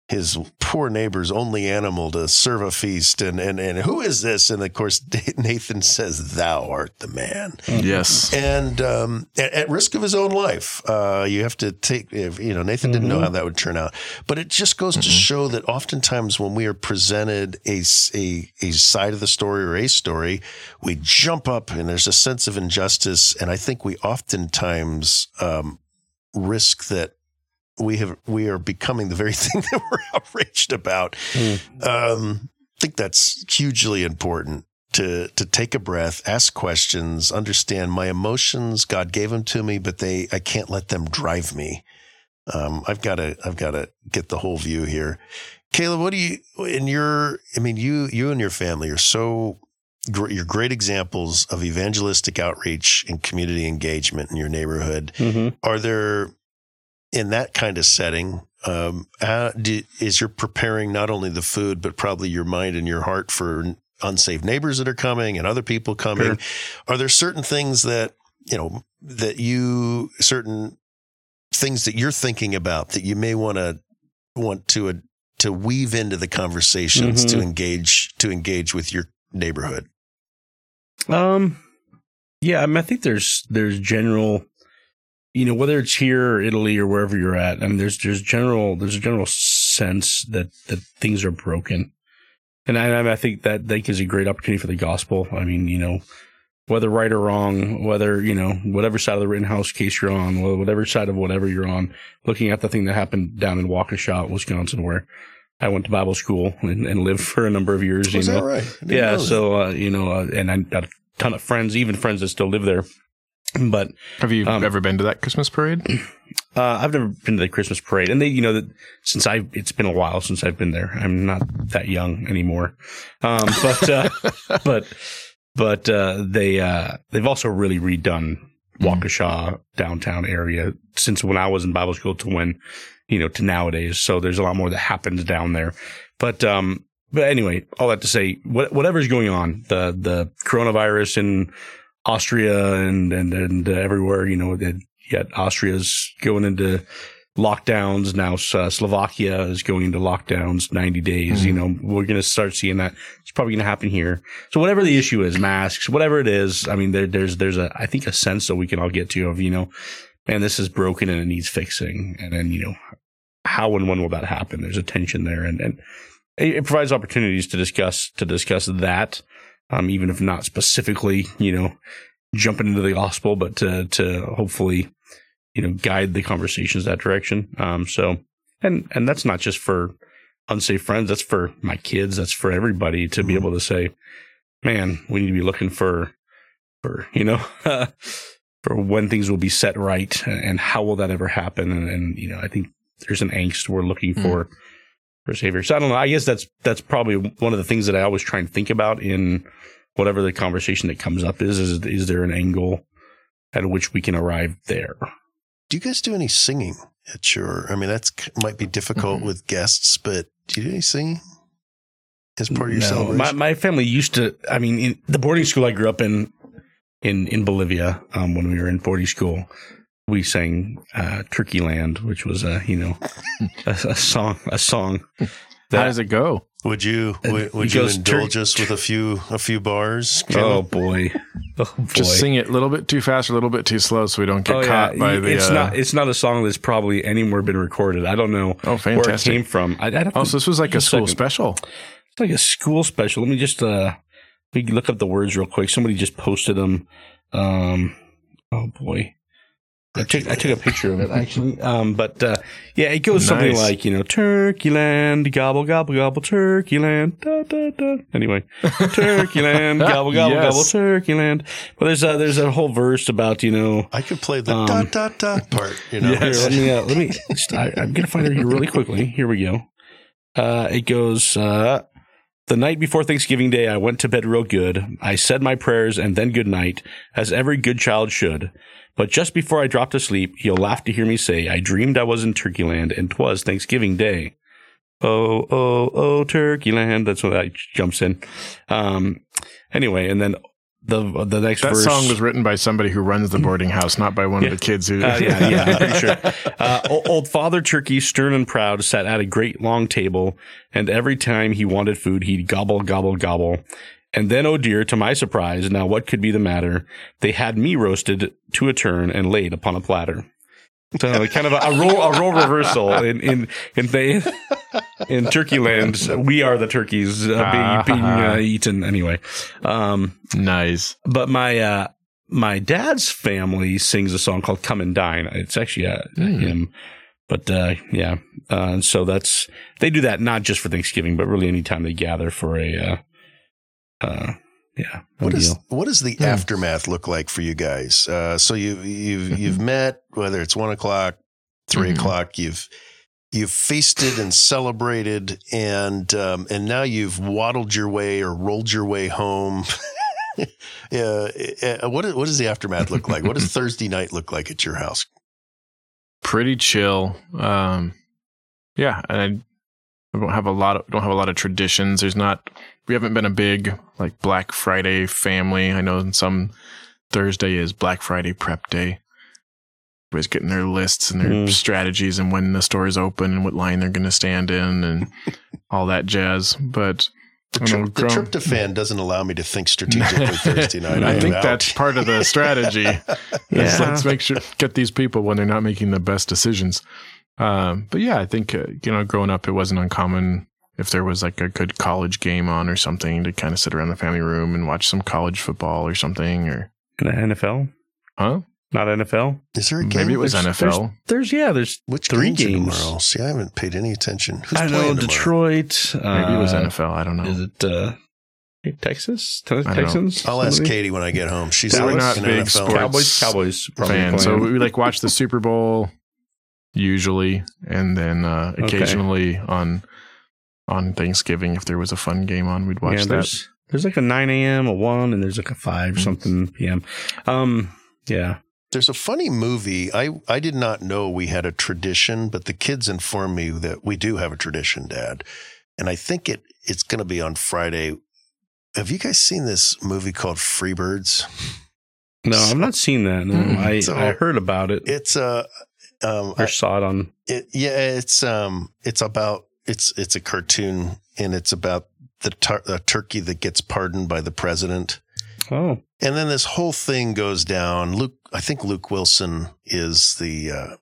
his poor neighbor's only animal to serve a feast? And and and who is this? And of course, Nathan says, "Thou art the man." Yes. and um, at, at risk of his own life, uh, you have to take. If, you know, Nathan didn't know how that would turn out, but it just goes to show that oftentimes when we are presented a a side of the story or a story, we jump up and there's a sense of injustice, and I think we oftentimes um, risk that. We have we are becoming the very thing that we're outraged about. Um, I think that's hugely important to to take a breath, ask questions, understand my emotions. God gave them to me, but they I can't let them drive me. Um, I've got to I've got to get the whole view here. Caleb, what do you in your? I mean, you you and your family are so gr- you're great examples of evangelistic outreach and community engagement in your neighborhood. Mhm. Are there in that kind of setting? Um, how do, is you're preparing not only the food but probably your mind and your heart for unsafe neighbors that are coming and other people coming? Are there certain things that you know that you certain things that you're thinking about that you may want to want to uh, to weave into the conversations to Mhm. engage to engage with your neighborhood? Um, yeah, I mean, I think there's there's general, you know, whether it's here or Italy or wherever you're at. I mean, there's there's general there's a general sense that that things are broken, and I I think that that gives a great opportunity for the gospel. I mean, you know, whether right or wrong, whether you know whatever side of the Rittenhouse case you're on, whatever side of whatever you're on, looking at the thing that happened down in Waukesha, Wisconsin, where I went to Bible school and, and lived for a number of years. Was you know, right? Yeah. So, uh, you know, uh, and I got a ton of friends, even friends that still live there. But Have you Um, ever been to that Christmas parade? uh, I've never been to the Christmas parade, and they, you know, that since I, it's been a while since I've been there. I'm not that young anymore, um, but uh, but but uh, they uh, they've also really redone Waukesha downtown area since when I was in Bible school to when you know to nowadays. So there's a lot more that happens down there. But um, but anyway, all that to say, what, whatever's going on, the the coronavirus in Austria and and and uh, everywhere, you know, that yet Austria's going into lockdowns now. Uh, Slovakia is going into lockdowns, ninety days. You know, we're going to start seeing that. It's probably going to happen here. So whatever the issue is, masks, whatever it is, I mean, there, there's there's a I think a sense that we can all get to of you know, man, this is broken and it needs fixing, and then you know, how and when will that happen? There's a tension there, and and it provides opportunities to discuss to discuss that, um, even if not specifically, you know, jumping into the gospel, but to to hopefully, you know, guide the conversations that direction. Um, so and and that's not just for unsafe friends. That's for my kids. That's for everybody to be Mhm. able to say, man, we need to be looking for for you know. For when things will be set right, and how will that ever happen? And, and you know, I think there's an angst we're looking Hmm. for for savior. So I don't know. I guess that's that's probably one of the things that I always try and think about in whatever the conversation that comes up is. Is is there an angle at which we can arrive there? Do you guys do any singing at your? I mean, that's might be difficult Mhm. with guests, but do you do any singing as part of your No. celebration? My my family used to. I mean, in the boarding school I grew up in in in Bolivia, um, when we were in boarding school, we sang uh, "Turkey Land," which was a you know a, a song a song. How does it go? would you would, would you goes indulge tur- us with a few a few bars? Oh boy! Oh boy! Just sing it a little bit too fast or a little bit too slow so we don't get oh caught by the. it's uh, not. It's not a song that's probably anywhere been recorded. I don't know oh, where it came from. I, I don't Oh, so this was like a Just a school second. special. It's like a school special. Let me just uh we can look up the words real quick. Somebody just posted them. Um oh boy. I took I took a picture of it actually. Um, but uh, yeah, it goes something like you know, Turkey Land, gobble gobble gobble, Turkey Land. Da, da, da. Anyway, Turkey Land, gobble gobble Yes. gobble, Turkey Land. But there's a, there's a whole verse about you know. I could play the Um, dot dot dot part. You know, Here, let me uh, let me. I, I'm gonna find it here really quickly. Here we go. Uh, it goes. Uh, the night before Thanksgiving Day, I went to bed real good. I said my prayers and then good night, as every good child should. But just before I dropped asleep, he'll laugh to hear me say, I dreamed I was in Turkey Land and 'twas Thanksgiving Day. Oh, oh, oh, Turkeyland. That's what that jumps in. Um, anyway, and then the the next That verse. song was written by somebody who runs the boarding house, not by one Yeah. of the kids who. Uh, yeah, yeah, I'm pretty sure. Uh, old Father Turkey, stern and proud, sat at a great long table, and every time he wanted food, he'd gobble, gobble, gobble. And then, oh dear, to my surprise, now what could be the matter? They had me roasted to a turn and laid upon a platter. So kind of a, a role, a role reversal in in in the, in Turkey land. We are the turkeys uh, being, being uh, eaten anyway. Um, nice. but my uh my dad's family sings a song called "Come and Dine." It's actually a, a Hmm. hymn, but uh, yeah. Uh, so that's they do that not just for Thanksgiving, but really anytime they gather for a uh, yeah. What is meal. what does the Hmm. aftermath look like for you guys? Uh, so you you've Mm-hmm. you've met whether it's one o'clock, 3 Mhm. o'clock. You've you've feasted and celebrated, and um, and now you've waddled your way or rolled your way home. yeah, uh, what is- what does the aftermath look like? What does Thursday night look like at your house? Pretty chill. Um, yeah, and I don't have a lot. Of, don't have a lot of traditions. There's not. We haven't been a big like Black Friday family. I know in some Thursday is Black Friday prep day. Everybody's getting their lists and their Mm. strategies and when the store is open and what line they're going to stand in and all that jazz. But The, I don't know, the grown- tryptophan doesn't allow me to think strategically Thursday night. I am think out. that's part of the strategy. Is Yeah. let's make sure get these people when they're not making the best decisions. Um, but yeah, I think uh, you know, growing up, it wasn't uncommon if there was like a good college game on or something to kind of sit around the family room and watch some college football or something. Or In the NFL, huh? not NFL. Is there a game? Maybe it was There's- NFL. There's yeah, there's Which three games, are games. tomorrow? See, I haven't paid any attention. Who's I know playing tomorrow? Detroit. Maybe it was uh, NFL. I don't know. Is it uh, Texas? Te- don't know. Texans? I'll ask Somebody? Katie when I get home. She's Yeah, we're not an big NFL. sports Cowboys. Cowboys. Fan. So we like watch the Super Bowl usually, and then uh, Okay. occasionally on on Thanksgiving if there was a fun game on, we'd watch yeah, that. there's there's like a nine a.m., a one, and there's like a five Mm. something p.m. Um, yeah, There's a funny movie. I, I did not know we had a tradition, but the kids informed me that we do have a tradition, Dad. And I think it it's going to be on Friday. Have you guys seen this movie called Free Birds? no, I've not seen that. No, Mm. I So- I heard about it It's a um, or saw it on. it, yeah, it's um, it's about it's it's a cartoon and it's about the tur- a turkey that gets pardoned by the president. Oh, And then this whole thing goes down. Luke, I think Luke Wilson is the uh,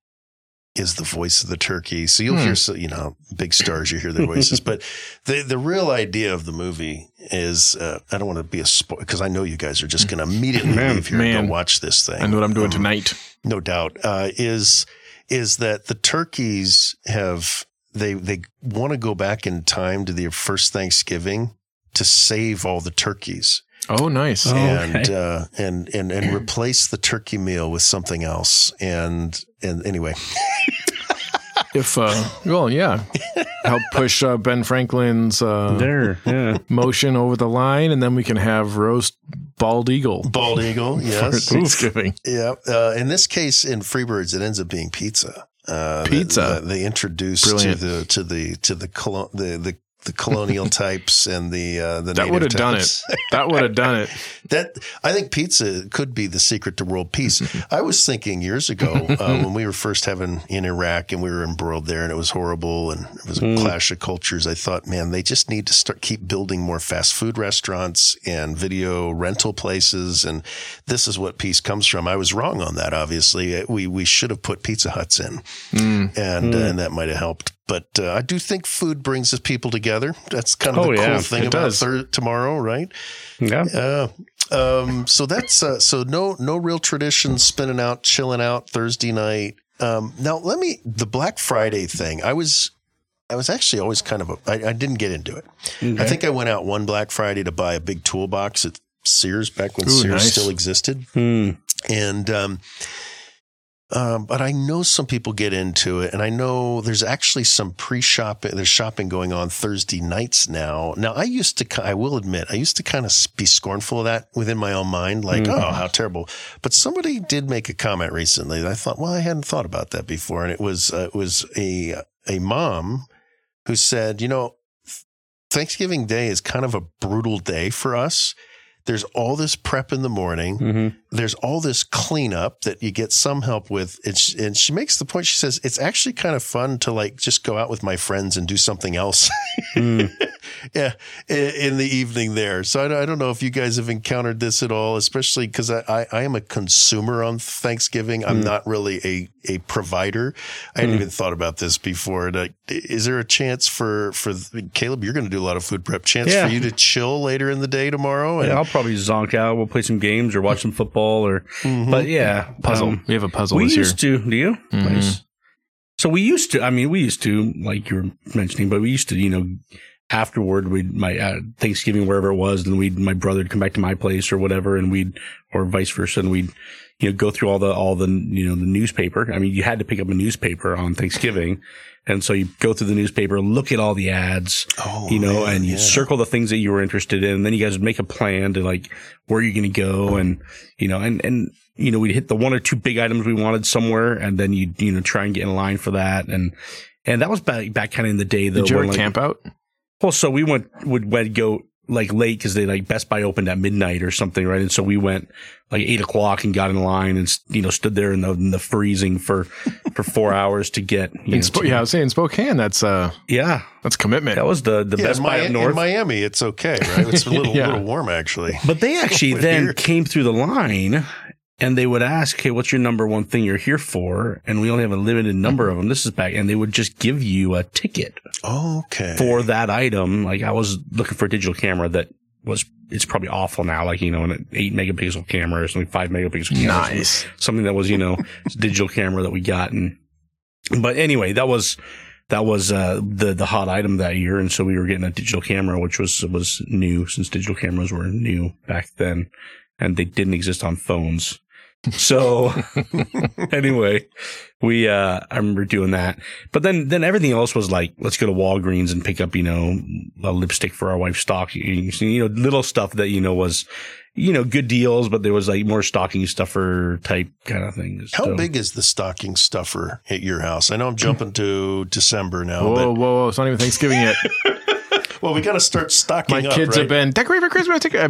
is the voice of the turkey. So you'll Hmm. hear, so, you know, big stars. You hear their voices, but the the real idea of the movie is uh, I don't want to be a spoil because I know you guys are just going to immediately Man, leave here and go watch this thing. I know what I'm doing Um, tonight. no doubt. Uh, is is that the turkeys have they they want to go back in time to the first Thanksgiving to save all the turkeys Oh, nice. Oh. and okay. uh, and and and replace the turkey meal with something else. And and anyway, If uh, well, yeah, help push uh, Ben Franklin's uh, there, yeah. motion over the line, and then we can have roast bald eagle bald eagle, for yes, Thanksgiving. yeah. Uh, in this case, in Free Birds, it ends up being pizza. Uh, Pizza. that they introduced Brilliant. to the to the to the the the the colonial types and the uh, the That would have done it. That would have done it. That I think pizza could be the secret to world peace. I was thinking years ago uh, when we were first having in Iraq and we were embroiled there and it was horrible and it was a Mm. clash of cultures. I thought, man, they just need to start keep building more fast food restaurants and video rental places, and this is what peace comes from. I was wrong on that. Obviously, we we should have put Pizza Huts in, Mm. and Mm. and that might have helped. But uh, I do think food brings us people together. That's kind of Oh, the yeah, cool thing about thir- tomorrow, right? Yeah. Uh, um, so that's uh, so no no real tradition spinning out, chilling out Thursday night. Um, now let me the Black Friday thing. I was I was actually always kind of a, I, I didn't get into it. I think I went out one Black Friday to buy a big toolbox at Sears back when Ooh, Sears nice. still existed, Hmm. and um, um, but I know some people get into it, and I know there's actually some pre-shopping. There's shopping going on Thursday nights now. Now, I used to, I will admit, I used to kind of be scornful of that within my own mind, like, Mhm. oh, how terrible. But somebody did make a comment recently that I thought, well, I hadn't thought about that before, and it was uh, it was a a mom who said, you know, Thanksgiving Day is kind of a brutal day for us. There's all this prep in the morning hmm there's all this cleanup that you get some help with. And she, and she makes the point. She says it's actually kind of fun to like just go out with my friends and do something else. Mm. yeah, in the evening there. So I, don't- I don't know if you guys have encountered this at all, especially because I, I, I am a consumer on Thanksgiving. I'm Mm. not really a a provider. I hadn't even thought about this before. Like, Is there a chance for for Caleb? You're going to do a lot of food prep. Chance Yeah. for you to chill later in the day tomorrow? And, Yeah, I'll probably zonk out. We'll play some games or watch some football or. Mhm. But yeah, Puzzle. um, we have a puzzle we this year. used to. Do you? Mhm. Nice. So we used to. I mean, we used to, like you were mentioning, but we used to, you know, afterward, we'd my uh, Thanksgiving wherever it was, and we'd my brother would come back to my place or whatever, and we'd or vice versa, and we'd you know go through all the all the you know the newspaper. I mean, you had to pick up a newspaper on Thanksgiving, and so you go through the newspaper, look at all the ads, Oh, you know, man, and you yeah. circle the things that you were interested in. And then you guys would make a plan to like where you're going to go and, you know, and, and, you know, we'd hit the one or two big items we wanted somewhere and then you, you know, try and get in line for that. And, and that was back, back kind of in the day though. Did you ever like, camp out? Well, so we went, would, would go like late because they like Best Buy opened at midnight or something, right? And so we went like eight o'clock and got in line and, you know, stood there in the, in the freezing for, for four hours to get, you know, Spo- to- yeah, I was saying Spokane. That's uh, yeah, that's commitment. that was the, the Yeah, Best in, Buy Mi- up north. in Miami, it's okay, right? It's a little, Yeah. little warm actually. But they actually then here- came through the line and they would ask, Hey, what's your number one thing you're here for? And we only have a limited number of them. This is back. And they would just give you a ticket Okay. for that item. Like I was looking for a digital camera that was, it's probably awful now. Like, you know, an eight megapixel camera or something, five megapixel camera. nice. Something that was, you know, digital camera that we got. And, but anyway, that was, that was, uh, the, the hot item that year. And so we were getting a digital camera, which was, was new since digital cameras were new back then and they didn't exist on phones. So anyway, we, uh, I remember doing that, but then, then everything else was like, let's go to Walgreens and pick up, you know, a lipstick for our wife's stocking, you know, little stuff that, you know, was, you know, good deals, but there was like more stocking stuffer type kind of things. How So- big is the stocking stuffer at your house? I know I'm jumping to December now, Whoa, whoa, whoa! It's not even Thanksgiving yet. well, we got to start stocking My up, kids right? have been decorate for Christmas. Take, uh,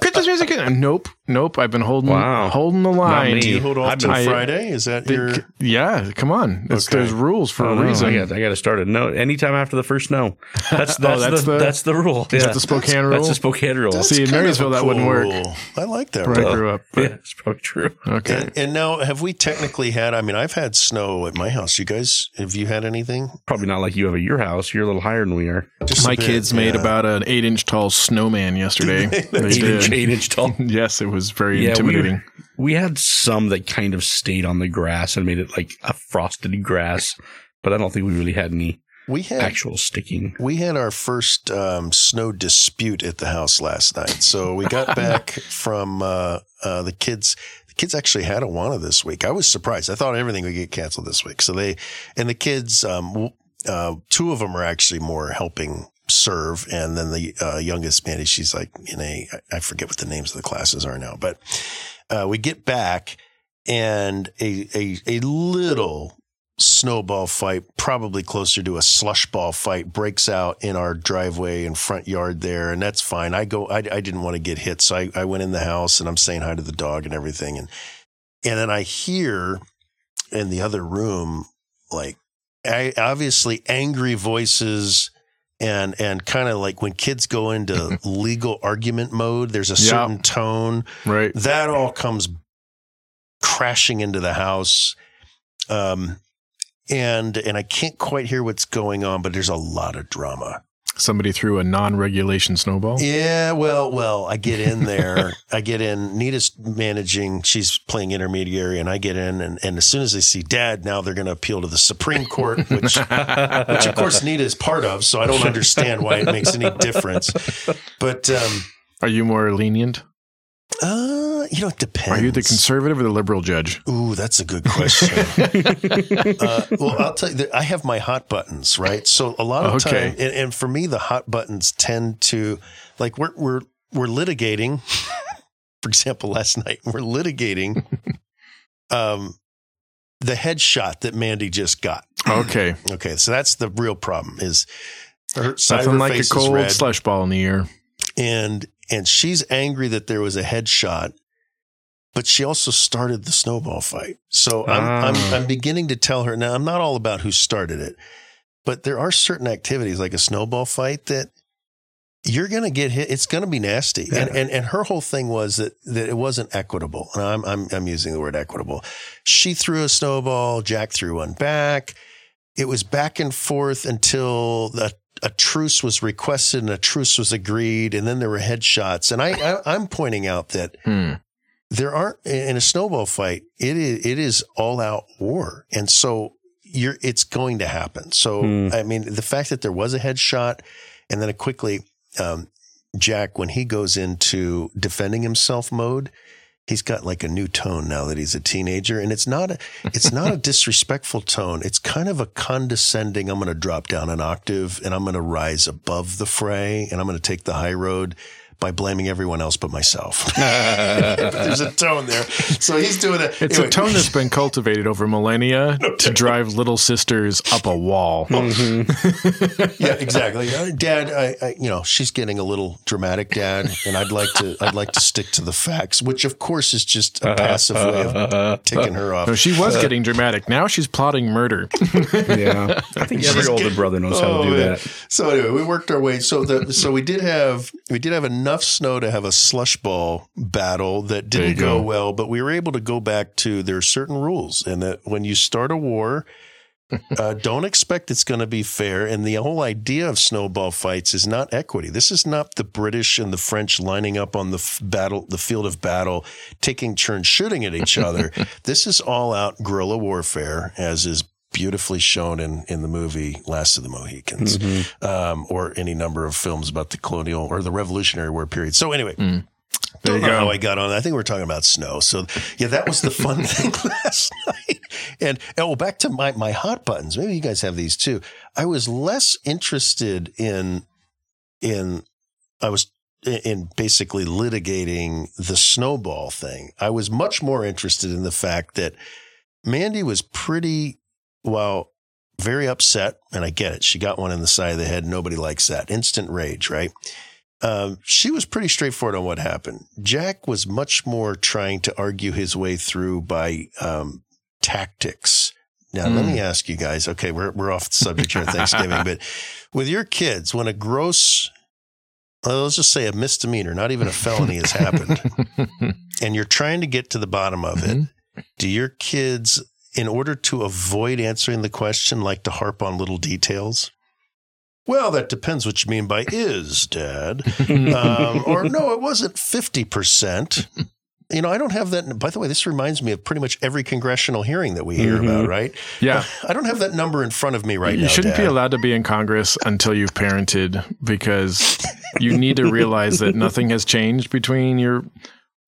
Christmas music. Nope, nope. I've been holding, Wow. holding the line. me. Do you hold off I've till been- Friday? Is that The- your? yeah, come on. It's, Okay. There's rules for I a don't know. reason. I got, I got to start it. No, anytime after the first snow. That's oh, that's, Oh, that's the, the- that's the rule. Is Yeah. that the Spokane rule? That's the Spokane rule. That's See, in kind of Marysville, that wouldn't work. cool. I like that. where I grew up. yeah, it's probably true. Okay. And, and now, have we technically had? I mean, I've had snow at my house. You guys, have you had anything? Probably not like you have at your house. You're a little higher than we are. Just My bit, kids made about an eight inch tall snowman yesterday. Eight inch, eight inch tall. Yes, it was very Yeah, we- intimidating. We had some that kind of stayed on the grass and made it like a frosted grass, but I don't think we really had any We had actual sticking. We had our first um, snow dispute at the house last night. So we got back from uh, uh, the kids. The kids actually had Awana this week. I was surprised. I thought everything would get canceled this week. So they and the kids, um, uh, two of them are actually more helping serve, and then the uh, youngest Mandy, she's like in a I- forget what the names of the classes are now, but uh, we get back and a a a little snowball fight, probably closer to a slush ball fight, breaks out in our driveway and front yard there, and that's fine. I go, I, I didn't want to get hit, so I, I went in the house and I'm saying hi to the dog and everything, and and then I hear in the other room like I, obviously angry voices. And and kind of like when kids go into legal argument mode, there's a certain tone Right. that all comes crashing into the house. Um, and and I can't quite hear what's going on, but there's a lot of drama. Somebody threw a non-regulation snowball. Yeah, well, well, I get in there. I get in. Nita's managing. She's playing intermediary, and I get in. And, and as soon as they see Dad, now they're going to appeal to the Supreme Court, which, which of course Nita is part of. So I don't understand why it makes any difference. But um, Are you more lenient? Uh, you know, it depends. Are you the conservative or the liberal judge? Ooh, that's a good question. uh, well, I'll tell you, that I have my hot buttons, right? So a lot of Okay. time, and, and for me, the hot buttons tend to, like, we're we're we're litigating. for example, last night we're litigating, um, the headshot that Mandy just got. Okay, Okay, so that's the real problem. Is her side nothing like a cold red slush ball in the ear. and and she's angry that there was a headshot, but she also started the snowball fight. So I'm Ah. I'm I'm beginning to tell her now. I'm not all about who started it, but there are certain activities like a snowball fight that you're going to get hit. It's going to be nasty. And, and and her whole thing was that that it wasn't equitable. And I'm I'm I'm using the word equitable. She threw a snowball. Jack threw one back. It was back and forth until the a truce was requested and a truce was agreed, and then there were headshots. And I, I I'm pointing out that Hmm. there aren't in a snowball fight. It is it is all out war, and so you're it's going to happen. So Hmm. I mean, the fact that there was a headshot, and then it quickly, um, Jack when he goes into defending himself mode. He's got like a new tone now that he's a teenager, and it's not a, it's not a disrespectful tone. It's kind of a condescending. I'm going to drop down an octave, and I'm going to rise above the fray, and I'm going to take the high road by blaming everyone else but myself. There's a tone there. So he's doing it. It's a tone that's been cultivated over millennia to drive little sisters up a wall. yeah, exactly. Uh, Dad, I, I, you know, she's getting a little dramatic, Dad, and I'd like to, I'd like to stick to the facts, which of course is just a passive way of ticking her off. No, she was getting dramatic. Now she's plotting murder. yeah, I think every She's older getting- brother knows how Oh, to do man. that. So anyway, we worked our way. So the so we did have we did have enough snow to have a slush ball battle that didn't go go. well, but we were able to go back to there are certain rules, and that when you start a war. uh, don't expect it's going to be fair. And the whole idea of snowball fights is not equity. This is not the British and the French lining up on the f- battle, the field of battle, taking turns shooting at each other. this is all out guerrilla warfare, as is beautifully shown in, in the movie Last of the Mohicans, Mm-hmm. um, or any number of films about the colonial or the Revolutionary War period. So anyway, Mm. There don't you know go. how I got on. I think we are talking about snow. So yeah, that was the fun thing last night. And oh, back to my my hot buttons. Maybe you guys have these too. I was less interested in in I was in basically litigating the snowball thing. I was much more interested in the fact that Mandy was pretty well very upset, and I get it. She got one in the side of the head. Nobody likes that. Instant rage, right? Um, she was pretty straightforward on what happened. Jack was much more trying to argue his way through by um, tactics. Now, let Mm. me ask you guys. Okay, we're we're off the subject here, Thanksgiving, but with your kids, when a gross, well, let's just say a misdemeanor, not even a felony, has happened, and you're trying to get to the bottom of it, do your kids, in order to avoid answering the question, like to harp on little details? Well, that depends what you mean by is, Dad. Um, or no, it wasn't 50%. You know, I don't have that. By the way, this reminds me of pretty much every congressional hearing that we hear Mhm. about, right? yeah. I don't have that number in front of me right you now. You shouldn't Dad. be allowed to be in Congress until you've parented because you need to realize that nothing has changed between your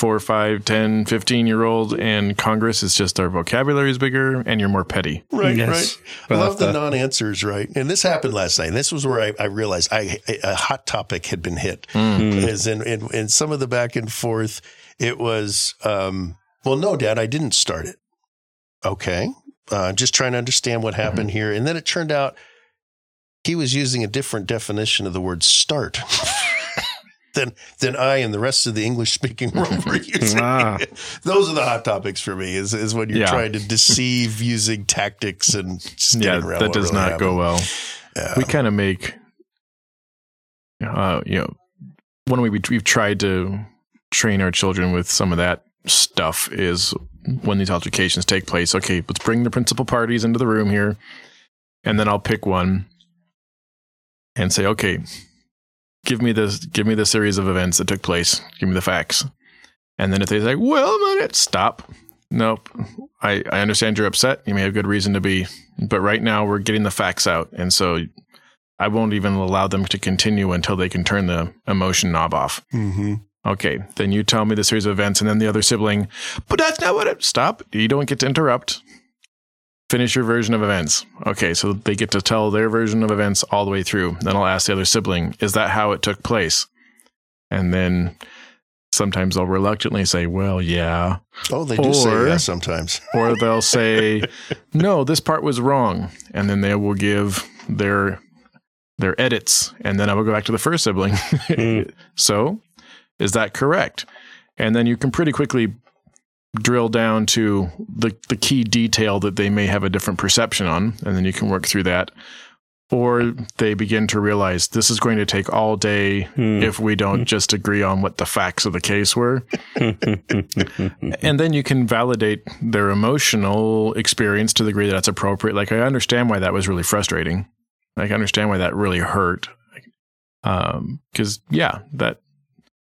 four, five, 10, 15 year old and Congress. It's just our vocabulary is bigger and you're more petty. Right, Yes. right. I love the Uh, non-answers, right? And this happened last night. And this was where I, I realized I, a hot topic had been hit. Mm. Is in, in in some of the back and forth, it was, um, well, no, Dad, I didn't start it. Okay, uh, just trying to understand what happened here, and then it turned out he was using a different definition of the word start. Than, than I and the rest of the English speaking world were using. Ah. Those are the hot topics for me. Is is when you're Yeah. trying to deceive using tactics and just Yeah, around that does really not go well. Yeah. we kind of make uh you know when we we've tried to train our children with some of that stuff is when these altercations take place. Okay, let's bring the principal parties into the room here, and then I'll pick one and say, okay, give me this, give me the series of events that took place. Give me the facts. And then if they say, well, minute, stop. Nope. I, I understand you're upset. You may have good reason to be, but right now we're getting the facts out. And so I won't even allow them to continue until they can turn the emotion knob off. Mm-hmm. Okay, then you tell me the series of events, and then the other sibling, but that's not what it. Stop. You don't get to interrupt. Finish your version of events. Okay, so they get to tell their version of events all the way through. Then I'll ask the other sibling, is that how it took place? And then sometimes they'll reluctantly say, well, yeah. Oh, they do say Or- yeah sometimes. Or they'll say, no, this part was wrong. And then they will give their their edits. And then I will go back to the first sibling. Mm. so is that correct? And then you can pretty quickly drill down to the, the key detail that they may have a different perception on, and then you can work through that. Or they begin to realize this is going to take all day Mm. if we don't just agree on what the facts of the case were. And then you can validate their emotional experience to the degree that that's appropriate. Like, I understand why that was really frustrating. Like, I understand why that really hurt. Um, cause yeah, that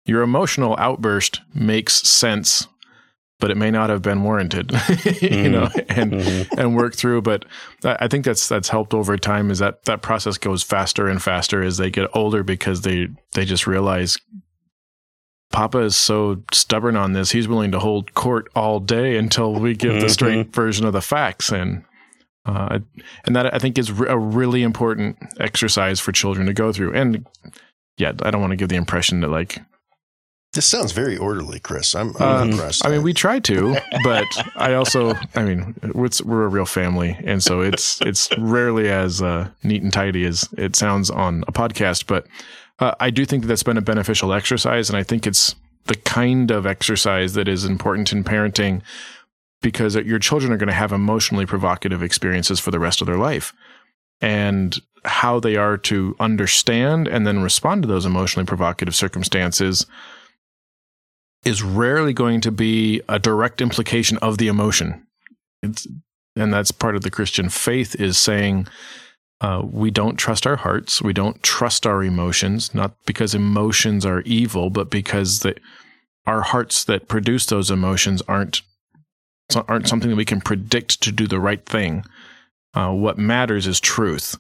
your emotional outburst makes sense, but it may not have been warranted, you know, and, Mhm. and work through. But I think that's, that's helped over time is that that process goes faster and faster as they get older because they, they just realize Papa is so stubborn on this. He's willing to hold court all day until we give the straight version of the facts. And, uh, and that I think is a really important exercise for children to go through. And yeah, I don't want to give the impression that like, This sounds very orderly, Chris. I'm, I'm Um, impressed. I mean, we try to, but I also, I mean, we're a real family, and so it's it's rarely as uh, neat and tidy as it sounds on a podcast. But uh, I do think that that's been a beneficial exercise, and I think it's the kind of exercise that is important in parenting because your children are going to have emotionally provocative experiences for the rest of their life. And how they are to understand and then respond to those emotionally provocative circumstances is rarely going to be a direct implication of the emotion. It's, and that's part of the Christian faith is saying uh, we don't trust our hearts, we don't trust our emotions, not because emotions are evil, but because the, our hearts that produce those emotions aren't aren't something that we can predict to do the right thing. Uh, what matters is truth,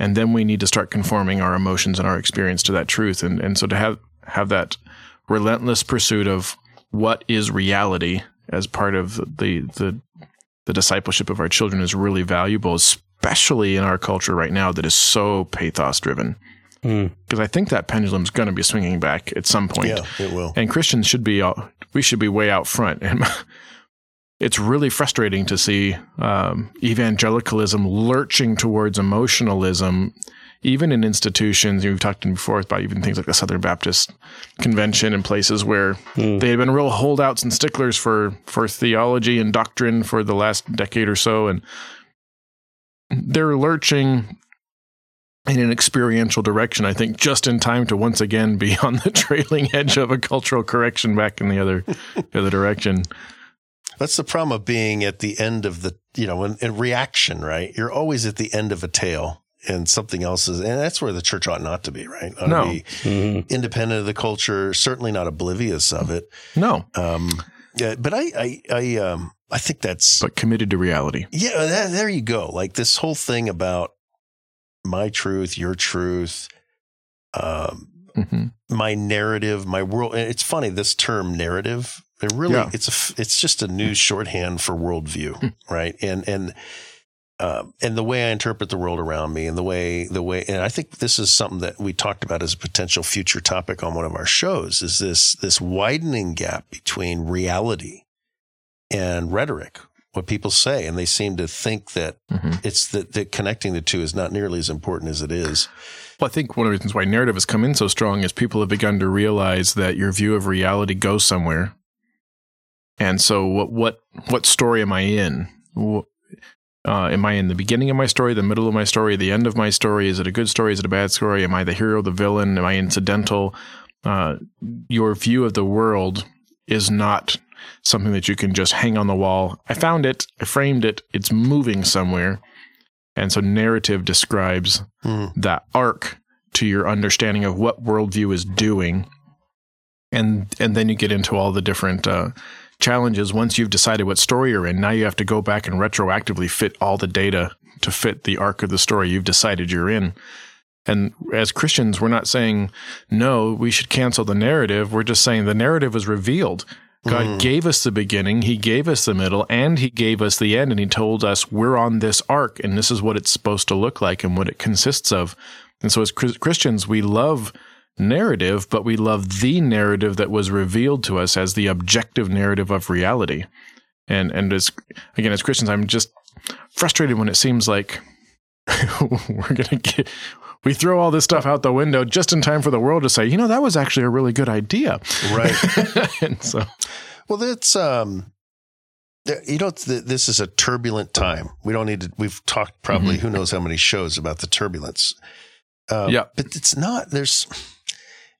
and then we need to start conforming our emotions and our experience to that truth. And and so to have have that relentless pursuit of what is reality as part of the the the discipleship of our children is really valuable, especially in our culture right now that is so pathos driven. Mm. Because I think that pendulum is going to be swinging back at some point, yeah, it will. and Christians should be all, we should be way out front. And it's really frustrating to see um, evangelicalism lurching towards emotionalism, even in institutions. You've talked before about even things like the Southern Baptist Convention and places where Mm. they had been real holdouts and sticklers for for theology and doctrine for the last decade or so, and they're lurching in an experiential direction. I think just in time to once again be on the trailing edge of a cultural correction back in the other the other direction. That's the problem of being at the end of the, you know, in, in reaction, right? You're always at the end of a tale and something else is, and that's where the church ought not to be, right? Ought No. to be Mhm. independent of the culture, certainly not oblivious of it. No, Um, yeah, but I, I, I, um, I think that's, but committed to reality. yeah, that, there you go. Like this whole thing about my truth, your truth, um, hmm my narrative, my world. and It's funny this term narrative. It really Yeah. it's a f- it's just a new shorthand for worldview, right? And and um, and the way I interpret the world around me, and the way the way, and I think this is something that we talked about as a potential future topic on one of our shows. Is this this widening gap between reality and rhetoric? What people say, and they seem to think that hmm it's that, that connecting the two is not nearly as important as it is. Well, I think one of the reasons why narrative has come in so strong is people have begun to realize that your view of reality goes somewhere. And so, what what what story am I in? Uh, am I in the beginning of my story, the middle of my story, the end of my story? Is it a good story? Is it a bad story? Am I the hero, the villain? Am I incidental? Uh, your view of the world is not something that you can just hang on the wall. I found it, I framed it, it's moving somewhere. And so narrative describes Mm. that arc to your understanding of what worldview is doing. And and then you get into all the different uh, challenges once you've decided what story you're in. Now you have to go back and retroactively fit all the data to fit the arc of the story you've decided you're in. And as Christians, we're not saying, no, we should cancel the narrative. We're just saying the narrative is revealed. God Mm. gave us the beginning, He gave us the middle, and He gave us the end. And He told us we're on this arc, and this is what it's supposed to look like and what it consists of. And so, as Christians, we love narrative, but we love the narrative that was revealed to us as the objective narrative of reality. And and as again, as Christians, I'm just frustrated when it seems like we're gonna get we throw all this stuff out the window just in time for the world to say, you know, that was actually a really good idea. Right. and so, Well, that's um, you know, this is a turbulent time. We don't need to. We've talked probably who knows how many shows about the turbulence. Um, Yeah. but it's not. There's.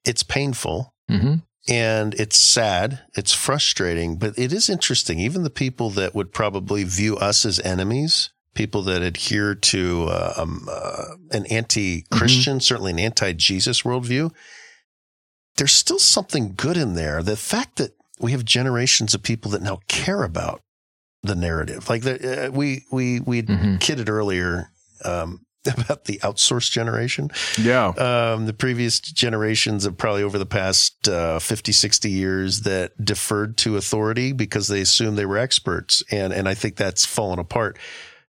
It's painful hmm and it's sad. It's frustrating, but it is interesting. Even the people that would probably view us as enemies, people that adhere to uh, um, uh, an anti-Christian, certainly an anti-Jesus worldview, there's still something good in there. The fact that we have generations of people that now care about the narrative, like the, uh, we we we Mhm. kidded earlier um, about the outsourced generation yeah, um, the previous generations of probably over the past uh, 50, 60 years that deferred to authority because they assumed they were experts. And, and I think that's fallen apart.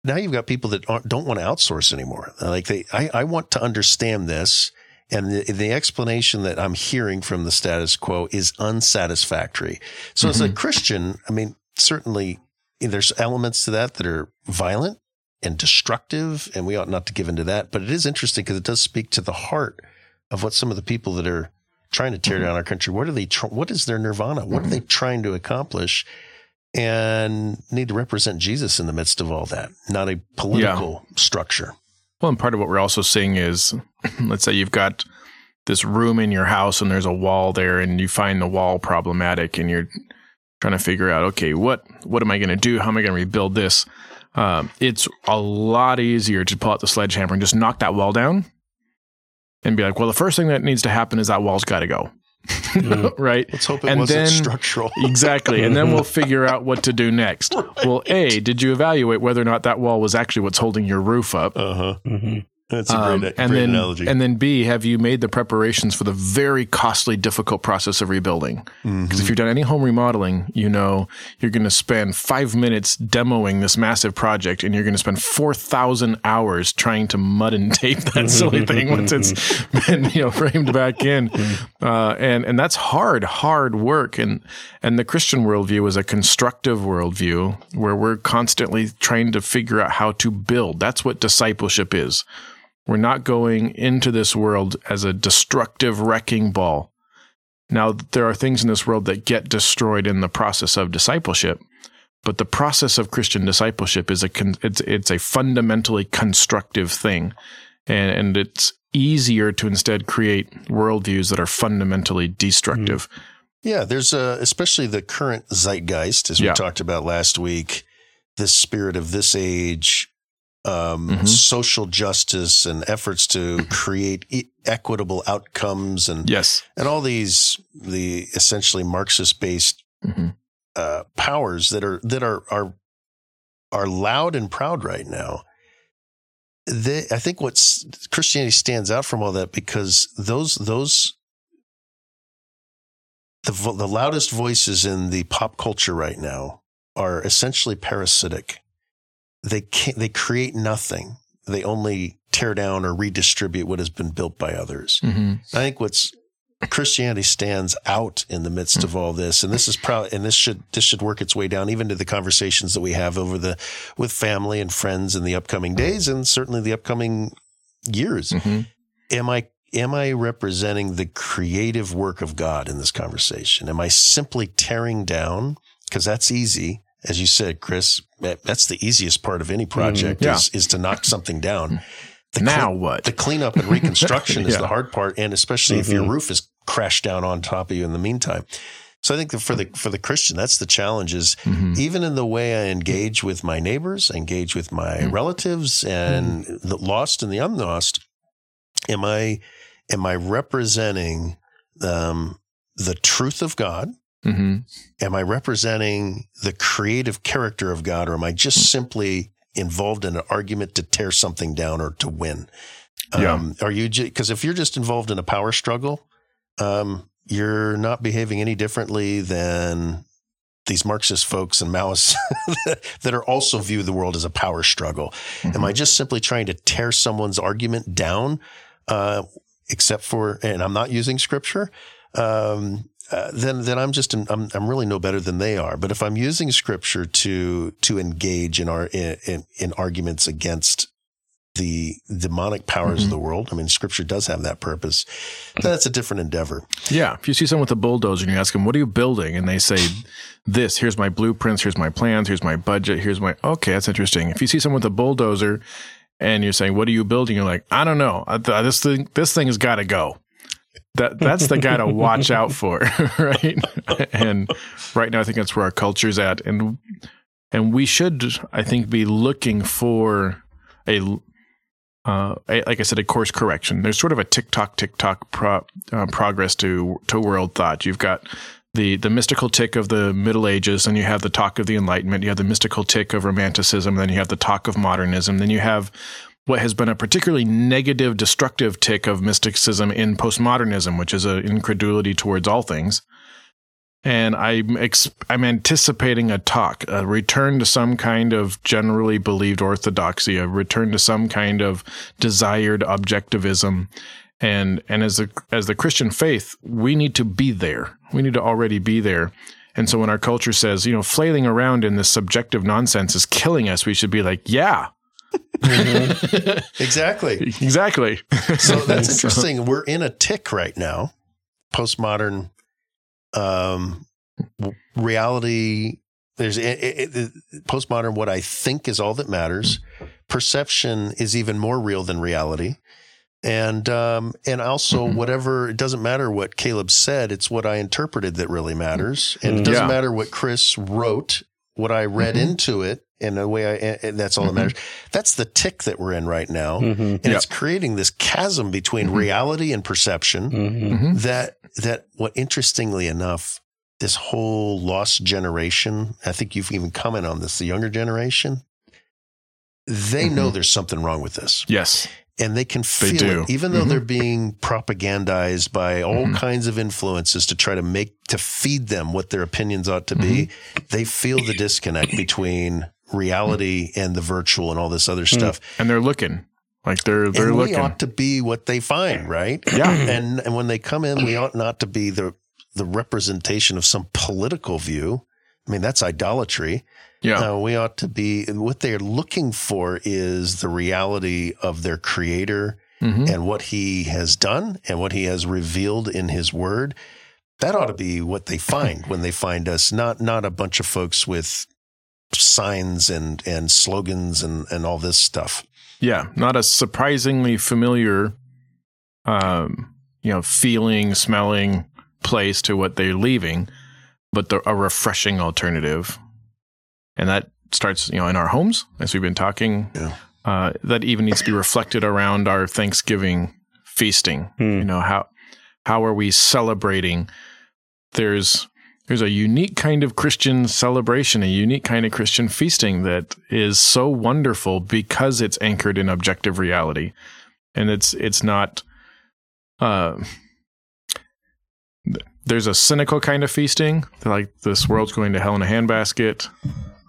Now you've got people that aren't, don't want to outsource anymore. Like they, I, I want to understand this. And the, the explanation that I'm hearing from the status quo is unsatisfactory. So as a Christian, I mean, certainly there's elements to that that are violent and destructive, and we ought not to give into that. But it is interesting because it does speak to the heart of what some of the people that are trying to tear mm-hmm. down our country. What are they? Tr- what is their nirvana? What are they mm-hmm. trying to accomplish? And need to represent Jesus in the midst of all that, not a political structure. Well, and part of what we're also seeing is, let's say you've got this room in your house and there's a wall there, and you find the wall problematic, and you're trying to figure out, okay, what what am I going to do? How am I going to rebuild this? Um, it's a lot easier to pull out the sledgehammer and just knock that wall down, and be like, well, the first thing that needs to happen is that wall's got to go, right? Let's hope it And wasn't then- structural. Exactly. And then we'll figure out what to do next. Well, A, did you evaluate whether or not that wall was actually what's holding your roof up? Uh huh. hmm That's a Um, and great then, analogy. And then B, have you made the preparations for the very costly, difficult process of rebuilding? Because if you've done any home remodeling, you know you're going to spend five minutes demoing this massive project and you're going to spend 4,000 hours trying to mud and tape that silly thing once it's been, you know, framed back in. Uh, and, and that's hard, hard work. And, and the Christian worldview is a constructive worldview where we're constantly trying to figure out how to build. That's what discipleship is. We're not going into this world as a destructive wrecking ball. Now, there are things in this world that get destroyed in the process of discipleship, but the process of Christian discipleship is a con- it's it's a fundamentally constructive thing, and and it's easier to instead create worldviews that are fundamentally destructive. Hmm. Yeah, there's a, especially the current zeitgeist, as Yeah. we talked about last week, this spirit of this age, um, Mhm. social justice and efforts to create e- equitable outcomes and, Yes. and all these, the essentially Marxist based, hmm uh, powers that are, that are, are, are loud and proud right now. They, I think what's Christianity stands out from all that because those, those the vo- the loudest voices in the pop culture right now are essentially parasitic. They can't, they create nothing. They only tear down or redistribute what has been built by others. hmm I think what's Christianity stands out in the midst of all this, and this is probably and this should this should work its way down even to the conversations that we have over the with family and friends in the upcoming days and certainly the upcoming years hmm am I am I representing the creative work of God in this conversation? Am I simply tearing down? Because that's easy, as you said, Chris. that- That's the easiest part of any project Yeah. is, is to knock something down. The Now clean- what? the cleanup and reconstruction is the hard part, and especially if your roof is crashed down on top of you in the meantime. So I think that for the for the Christian, that's the challenge is Mhm. even in the way I engage with my neighbors, engage with my Mm. relatives and the lost and the unlost, am I am I representing um, the truth of God? Mhm. Am I representing the creative character of God, or am I just Mm. simply involved in an argument to tear something down or to win? Yeah. Um, are you because if you're just involved in a power struggle, um, you're not behaving any differently than these Marxist folks and Maoists that are also view the world as a power struggle. Am Mm-hmm. I just simply trying to tear someone's argument down? Uh, except for, and I'm not using scripture. Um, uh, then, then I'm just, I'm, I'm really no better than they are. But if I'm using scripture to, to engage in our, in, in, in arguments against the demonic powers Mhm. of the world, I mean, scripture does have that purpose. That's a different endeavor. Yeah. If you see someone with a bulldozer and you ask them, what are you building? And they say, this, here's my blueprints, here's my plans, here's my budget, here's my, okay, that's interesting. If you see someone with a bulldozer and you're saying, what are you building? You're like, I don't know. I th- this thing, this thing has got to go. That, that's the guy to watch out for. right. And right now, I think that's where our culture's at. And, and we should, I think, be looking for a, uh, a- like I said, a course correction. There's sort of a TikTok, TikTok pro, uh, progress to to world thought. You've got the the mystical tick of the Middle Ages, and you have the talk of the Enlightenment. You have the mystical tick of Romanticism, then you have the talk of modernism. Then you have what has been a particularly negative, destructive tick of mysticism in postmodernism, which is an incredulity towards all things. And I'm ex- I'm anticipating a talk, a return to some kind of generally believed orthodoxy, a return to some kind of desired objectivism, and and as the as the Christian faith, we need to be there. We need to already be there. And so when our culture says, you know, flailing around in this subjective nonsense is killing us, we should be like, yeah, Exactly. exactly. So that's interesting. We're in a tick right now. Postmodern um, w- reality. There's it, it, postmodern. What I think is all that matters. Perception is even more real than reality. And um, and also Mhm. whatever it doesn't matter what Caleb said. It's what I interpreted that really matters. And it doesn't Yeah. matter what Chris wrote. What I read Mhm. into it. And the way I, and that's all Mhm. that matters. That's the tick that we're in right now Mm-hmm. and Yep. it's creating this chasm between Mhm. reality and perception Mm-hmm. Mhm. that that what interestingly enough this whole lost generation i think you've even commented on this the younger generation they know there's something wrong with this Yes. And they can They feel do. it even though Mhm. they're being propagandized by all Mhm. kinds of influences to try to make to feed them what their opinions ought to be Mm-hmm. they feel the disconnect between reality and the virtual and all this other Hmm. stuff And they're looking like they're they're and we looking. ought to be what they find, right? Yeah. And and when they come in, we ought not to be the the representation of some political view. I mean, that's idolatry. Yeah. Uh, we ought to be what they're looking for is the reality of their creator Mhm. and what he has done and what he has revealed in his word. That ought to be what they find when they find us, not not a bunch of folks with signs and and slogans and and all this stuff. Yeah, not a surprisingly familiar, um, you know, feeling, smelling place to what they're leaving, but the, a refreshing alternative, and that starts, you know, in our homes as we've been talking. Yeah. Uh, that even needs to be reflected around our Thanksgiving feasting. Hmm. You know how how are we celebrating? There's there's a unique kind of Christian celebration, a unique kind of Christian feasting that is so wonderful because it's anchored in objective reality, and it's it's not. Uh, there's a cynical kind of feasting, like this world's going to hell in a handbasket.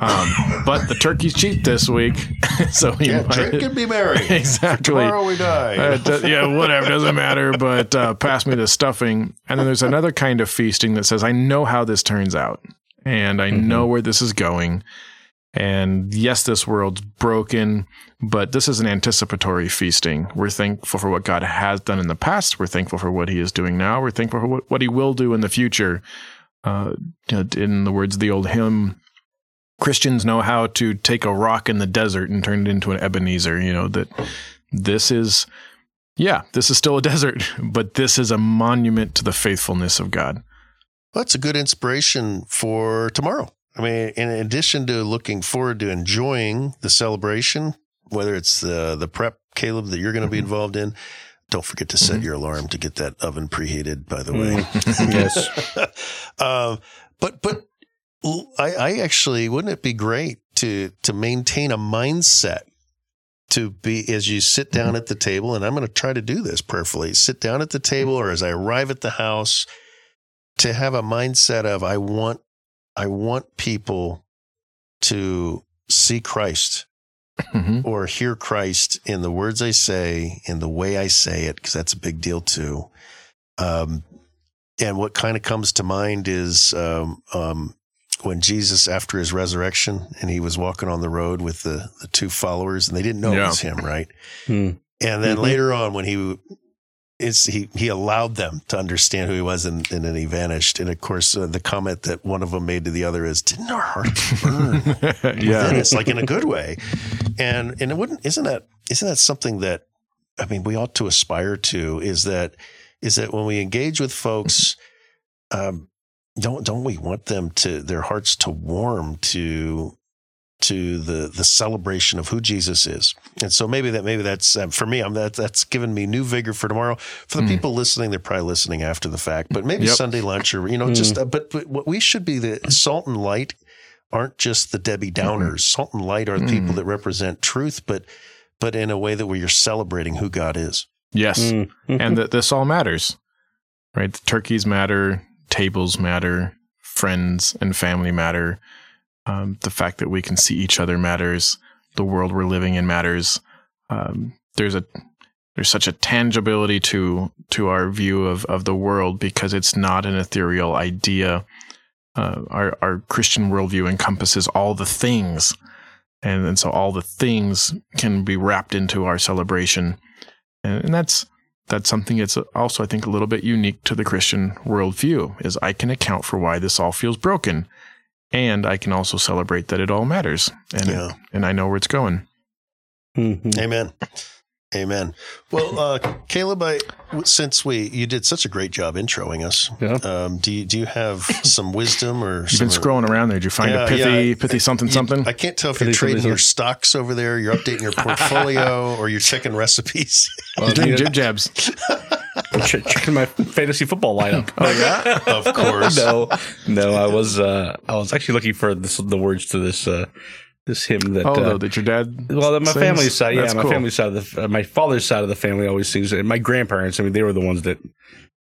Um, but the turkey's cheap this week, so we Yeah, might- drink and be merry. exactly. Tomorrow we die. Uh, it does- yeah, whatever, doesn't matter. But uh, pass me the stuffing. And then there's another kind of feasting that says, I know how this turns out, and I Mhm. know where this is going. And yes, this world's broken, but this is an anticipatory feasting. We're thankful for what God has done in the past. We're thankful for what He is doing now. We're thankful for what, what He will do in the future. Uh, in the words of the old hymn, Christians know how to take a rock in the desert and turn it into an Ebenezer. You know that this is, yeah, this is still a desert, but this is a monument to the faithfulness of God. Well, that's a good inspiration for tomorrow. I mean, in addition to looking forward to enjoying the celebration, whether it's the the prep, Caleb, that you're going to be involved in, don't forget to set Mhm. your alarm to get that oven preheated. By the way, Mm, yes. um, but but I, I actually wouldn't it be great to to maintain a mindset to be as you sit down at the table, and I'm going to try to do this prayerfully. Sit down at the table, or as I arrive at the house, to have a mindset of I want I want people to see Christ Mhm. or hear Christ in the words I say, in the way I say it, because that's a big deal too. Um, and what kind of comes to mind is um, um, when Jesus, after his resurrection, and he was walking on the road with the, the two followers, and they didn't know it was him, right? Hmm. And then Mhm. later on, when he is he he allowed them to understand who he was, and, and then he vanished. And of course, uh, the comment that one of them made to the other is, "Didn't our hearts burn?" within yeah. us, like in a good way. And and it wouldn't isn't that isn't that something that I mean we ought to aspire to is that is that when we engage with folks, um, don't don't we want them to their hearts to warm to to the the celebration of who Jesus is, and so maybe that maybe that's um, for me. I'm that that's given me new vigor for tomorrow. For the Mm. people listening, they're probably listening after the fact, but maybe Yep. Sunday lunch or you know Mm. just. Uh, but, but what we should be the salt and light aren't just the Debbie Downers. Salt and light are the people Mm. that represent truth, but but in a way that where you're celebrating who God is. Yes. Mm. and that this all matters, right? The turkeys matter, tables matter, friends and family matter. Um, the fact that we can see each other matters. The world we're living in matters. Um, there's a there's such a tangibility to to our view of of the world because it's not an ethereal idea. Uh, our our Christian worldview encompasses all the things, and and so all the things can be wrapped into our celebration, and, and that's that's something that's also I think a little bit unique to the Christian worldview is I can account for why this all feels broken, and I can also celebrate that it all matters, and Yeah. and I know where it's going. Mhm. Amen. Amen. Well, uh, Caleb, I, since we you did such a great job introing us, Yeah. um, do you do you have some wisdom or You've some been scrolling around there. Did you find Yeah, a pithy yeah. pithy something You- something? I can't tell if Could you're trading your stocks over there, you're updating your portfolio, or you're checking recipes. Well, He's doing you know, jib jabs. checking my fantasy football lineup. Oh yeah. of course. no, no, I was uh, I was actually looking for this, the words to this uh, this hymn that. Oh, uh, though, that your dad. well, my sings? family's side, yeah, That's my cool. family's side of the, uh, my father's side of the family always sings it. My grandparents, I mean, they were the ones that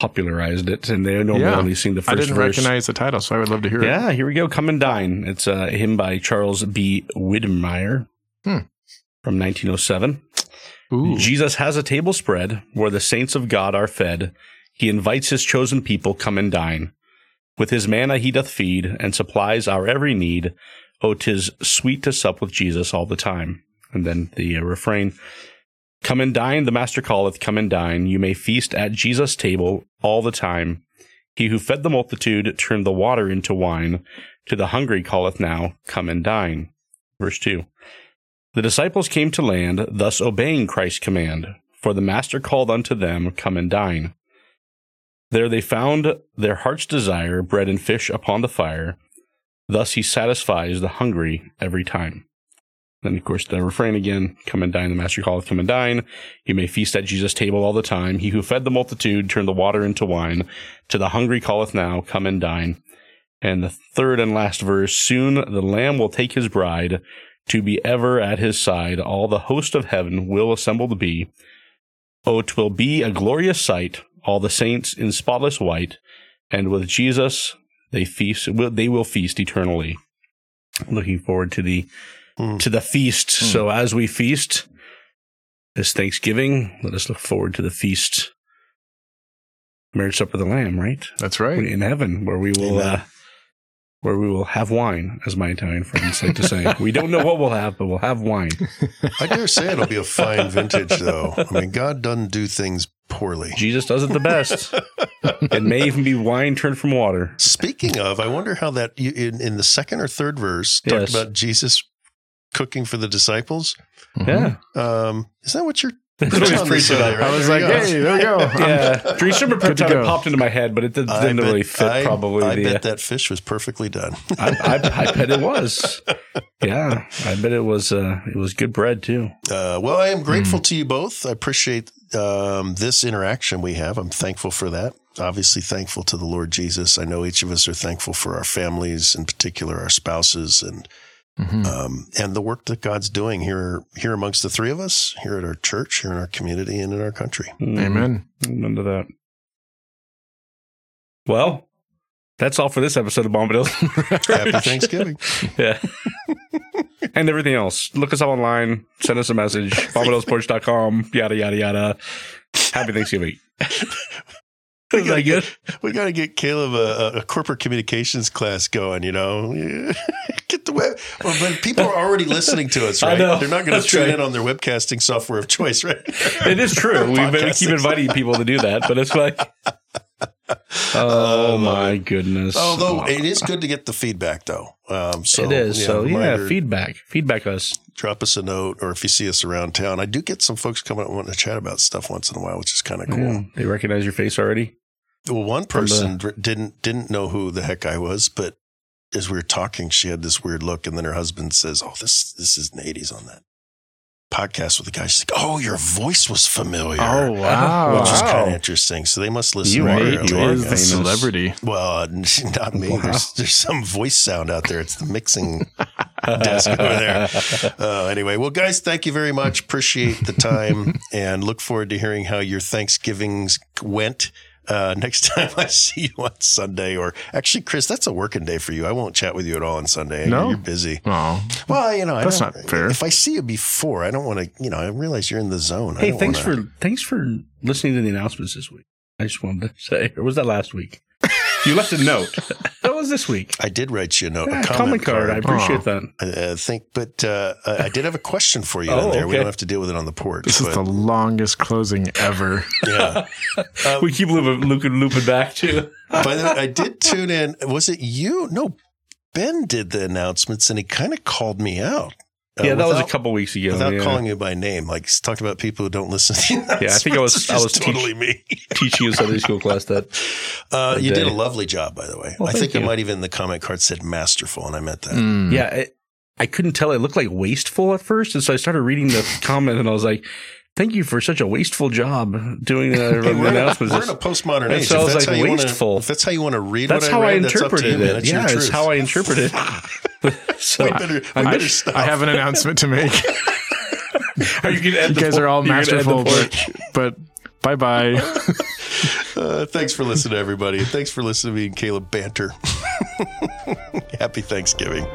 popularized it, and they normally Yeah. only sing the I didn't verse. recognize the title, so I would love to hear it. Yeah, here we go. Come and dine. It's a hymn by Charles B. Widmeyer Hmm. from 1907. Ooh. Jesus has a table spread where the saints of God are fed. He invites his chosen people, come and dine. With his manna he doth feed and supplies our every need. Oh, 'tis sweet to sup with Jesus all the time. And then the uh, refrain, Come and dine, the master calleth, come and dine. You may feast at Jesus' table all the time. He who fed the multitude turned the water into wine. To the hungry calleth now, come and dine. Verse 2. The disciples came to land, thus obeying Christ's command. For the master called unto them, Come and dine. There they found their heart's desire, bread and fish upon the fire. Thus he satisfies the hungry every time. Then, of course, the refrain again Come and dine, the master calleth, come and dine. You may feast at Jesus' table all the time. He who fed the multitude turned the water into wine. To the hungry calleth now, Come and dine. And the third and last verse Soon the Lamb will take his bride to be ever at his side. All the host of heaven will assemble to be. Oh, 'twill be a glorious sight, all the saints in spotless white, and with Jesus they feast. will- They will feast eternally. Looking forward to the Hmm. to the feast. Hmm. So as we feast this Thanksgiving, let us look forward to the feast, marriage supper of the Lamb, right? That's right. in heaven where we will uh, where we will have wine, as my Italian friends like to say. we don't know what we'll have, but we'll have wine. I dare say it'll be a fine vintage, though. I mean, God doesn't do things poorly. Jesus does it the best. it may even be wine turned from water. Speaking of, I wonder how that you, in in the second or third verse talked Yes. about Jesus cooking for the disciples. Yeah. Um, is that what you're That's It's what he's on the preaching Sunday, right? I was There like, hey, there we go. Yeah, Dream Shrimp Good to kind of go. popped into my head, but it didn't, didn't bet- really fit. I- probably I the. bet that fish was perfectly done. I, I, I bet it was. Yeah, I bet it was. Uh, it was good bread too. Uh, well, I am grateful Hmm. to you both. I appreciate um, this interaction we have. I'm thankful for that. Obviously, thankful to the Lord Jesus. I know each of us are thankful for our families, in particular our spouses, and Mhm. um, and the work that God's doing here here amongst the three of us, here at our church, here in our community, and in our country. Amen. Amen to that. Well, that's all for this episode of Bombadil. Happy Thanksgiving. yeah. and everything else. Look us up online. Send us a message. BombadilSports.com. Yada, yada, yada. Happy Thanksgiving. Is that good? We got to get Caleb a, a corporate communications class going. You know, get the web. Well, but people are already listening to us, I right? know. They're not going to tune right. in on their webcasting software of choice, right? It is true. We've been Podcasting. keep inviting people to do that, but it's like, oh Uh, my goodness. Although it is good to get the feedback, though. Um, so it is. so yeah, reminder, feedback. Feedback us. drop us a note, or if you see us around town, I do get some folks coming up wanting to chat about stuff once in a while, which is kind of cool. Yeah. They recognize your face already. Well, one From the- person didn't didn't know who the heck I was, but as we were talking, she had this weird look, and then her husband says, "Oh, this this is Nadies on that podcast with the guy." She's like, "Oh, your voice was familiar." Oh, wow. Which is Wow. kind of interesting. So they must listen. You to are- our- you are the guests. celebrity. Well, uh, not me. Wow. There's, there's some voice sound out there. It's the mixing desk over there. Uh, anyway, well, guys, thank you very much. Appreciate the time and look forward to hearing how your Thanksgivings went. Uh, next time I see you on Sunday, or actually, Chris, that's a working day for you. I won't chat with you at all on Sunday. No? you're busy. Oh, Well, you know, I That's don't- fair. If I see you before, I don't want to. You know, I realize you're in the zone. I Hey, don't thanks wanna- for thanks for listening to the announcements this week. I just wanted to say, or was that last week? You left a note. that was this week. I did write you a note, Yeah, a comment, card. I appreciate Aw. that. I uh, think, but uh, I I did have a question for you Oh, in there. We don't have to deal with it on the porch. this is the longest closing ever. yeah. Uh, we keep looping, looping, looping back to. By the way, I did tune in. Was it you? No, Ben did the announcements, and he kind of called me out. Uh, yeah, that was a couple weeks ago. Without yeah. calling you by name, like he's talked about people who don't listen. To the Yeah, I think I was- I was is teach- totally me. teaching a Sunday school class that. Uh, That you did a lovely job, by the way. Well, I think it you. might even the comment card said masterful, and I meant that. Mm. Yeah, it, I couldn't tell. It looked like wasteful at first, and so I started reading the comment, and I was like, "Thank you for such a wasteful job doing the Hey, we're, in a, announcements." we're in a postmodern That age. If sounds that's, like how you wasteful. wanna, if that's how you want to read That's what how I read, that's up to interpreted you, it. It's Yeah, it's how I interpreted it. so, We better, we I, stop. I have an announcement to make. are you You guys por- are all you're gonna end the masterful, but, but bye bye. Uh, thanks for listening, everybody. Thanks for listening to me and Caleb banter. Happy Thanksgiving.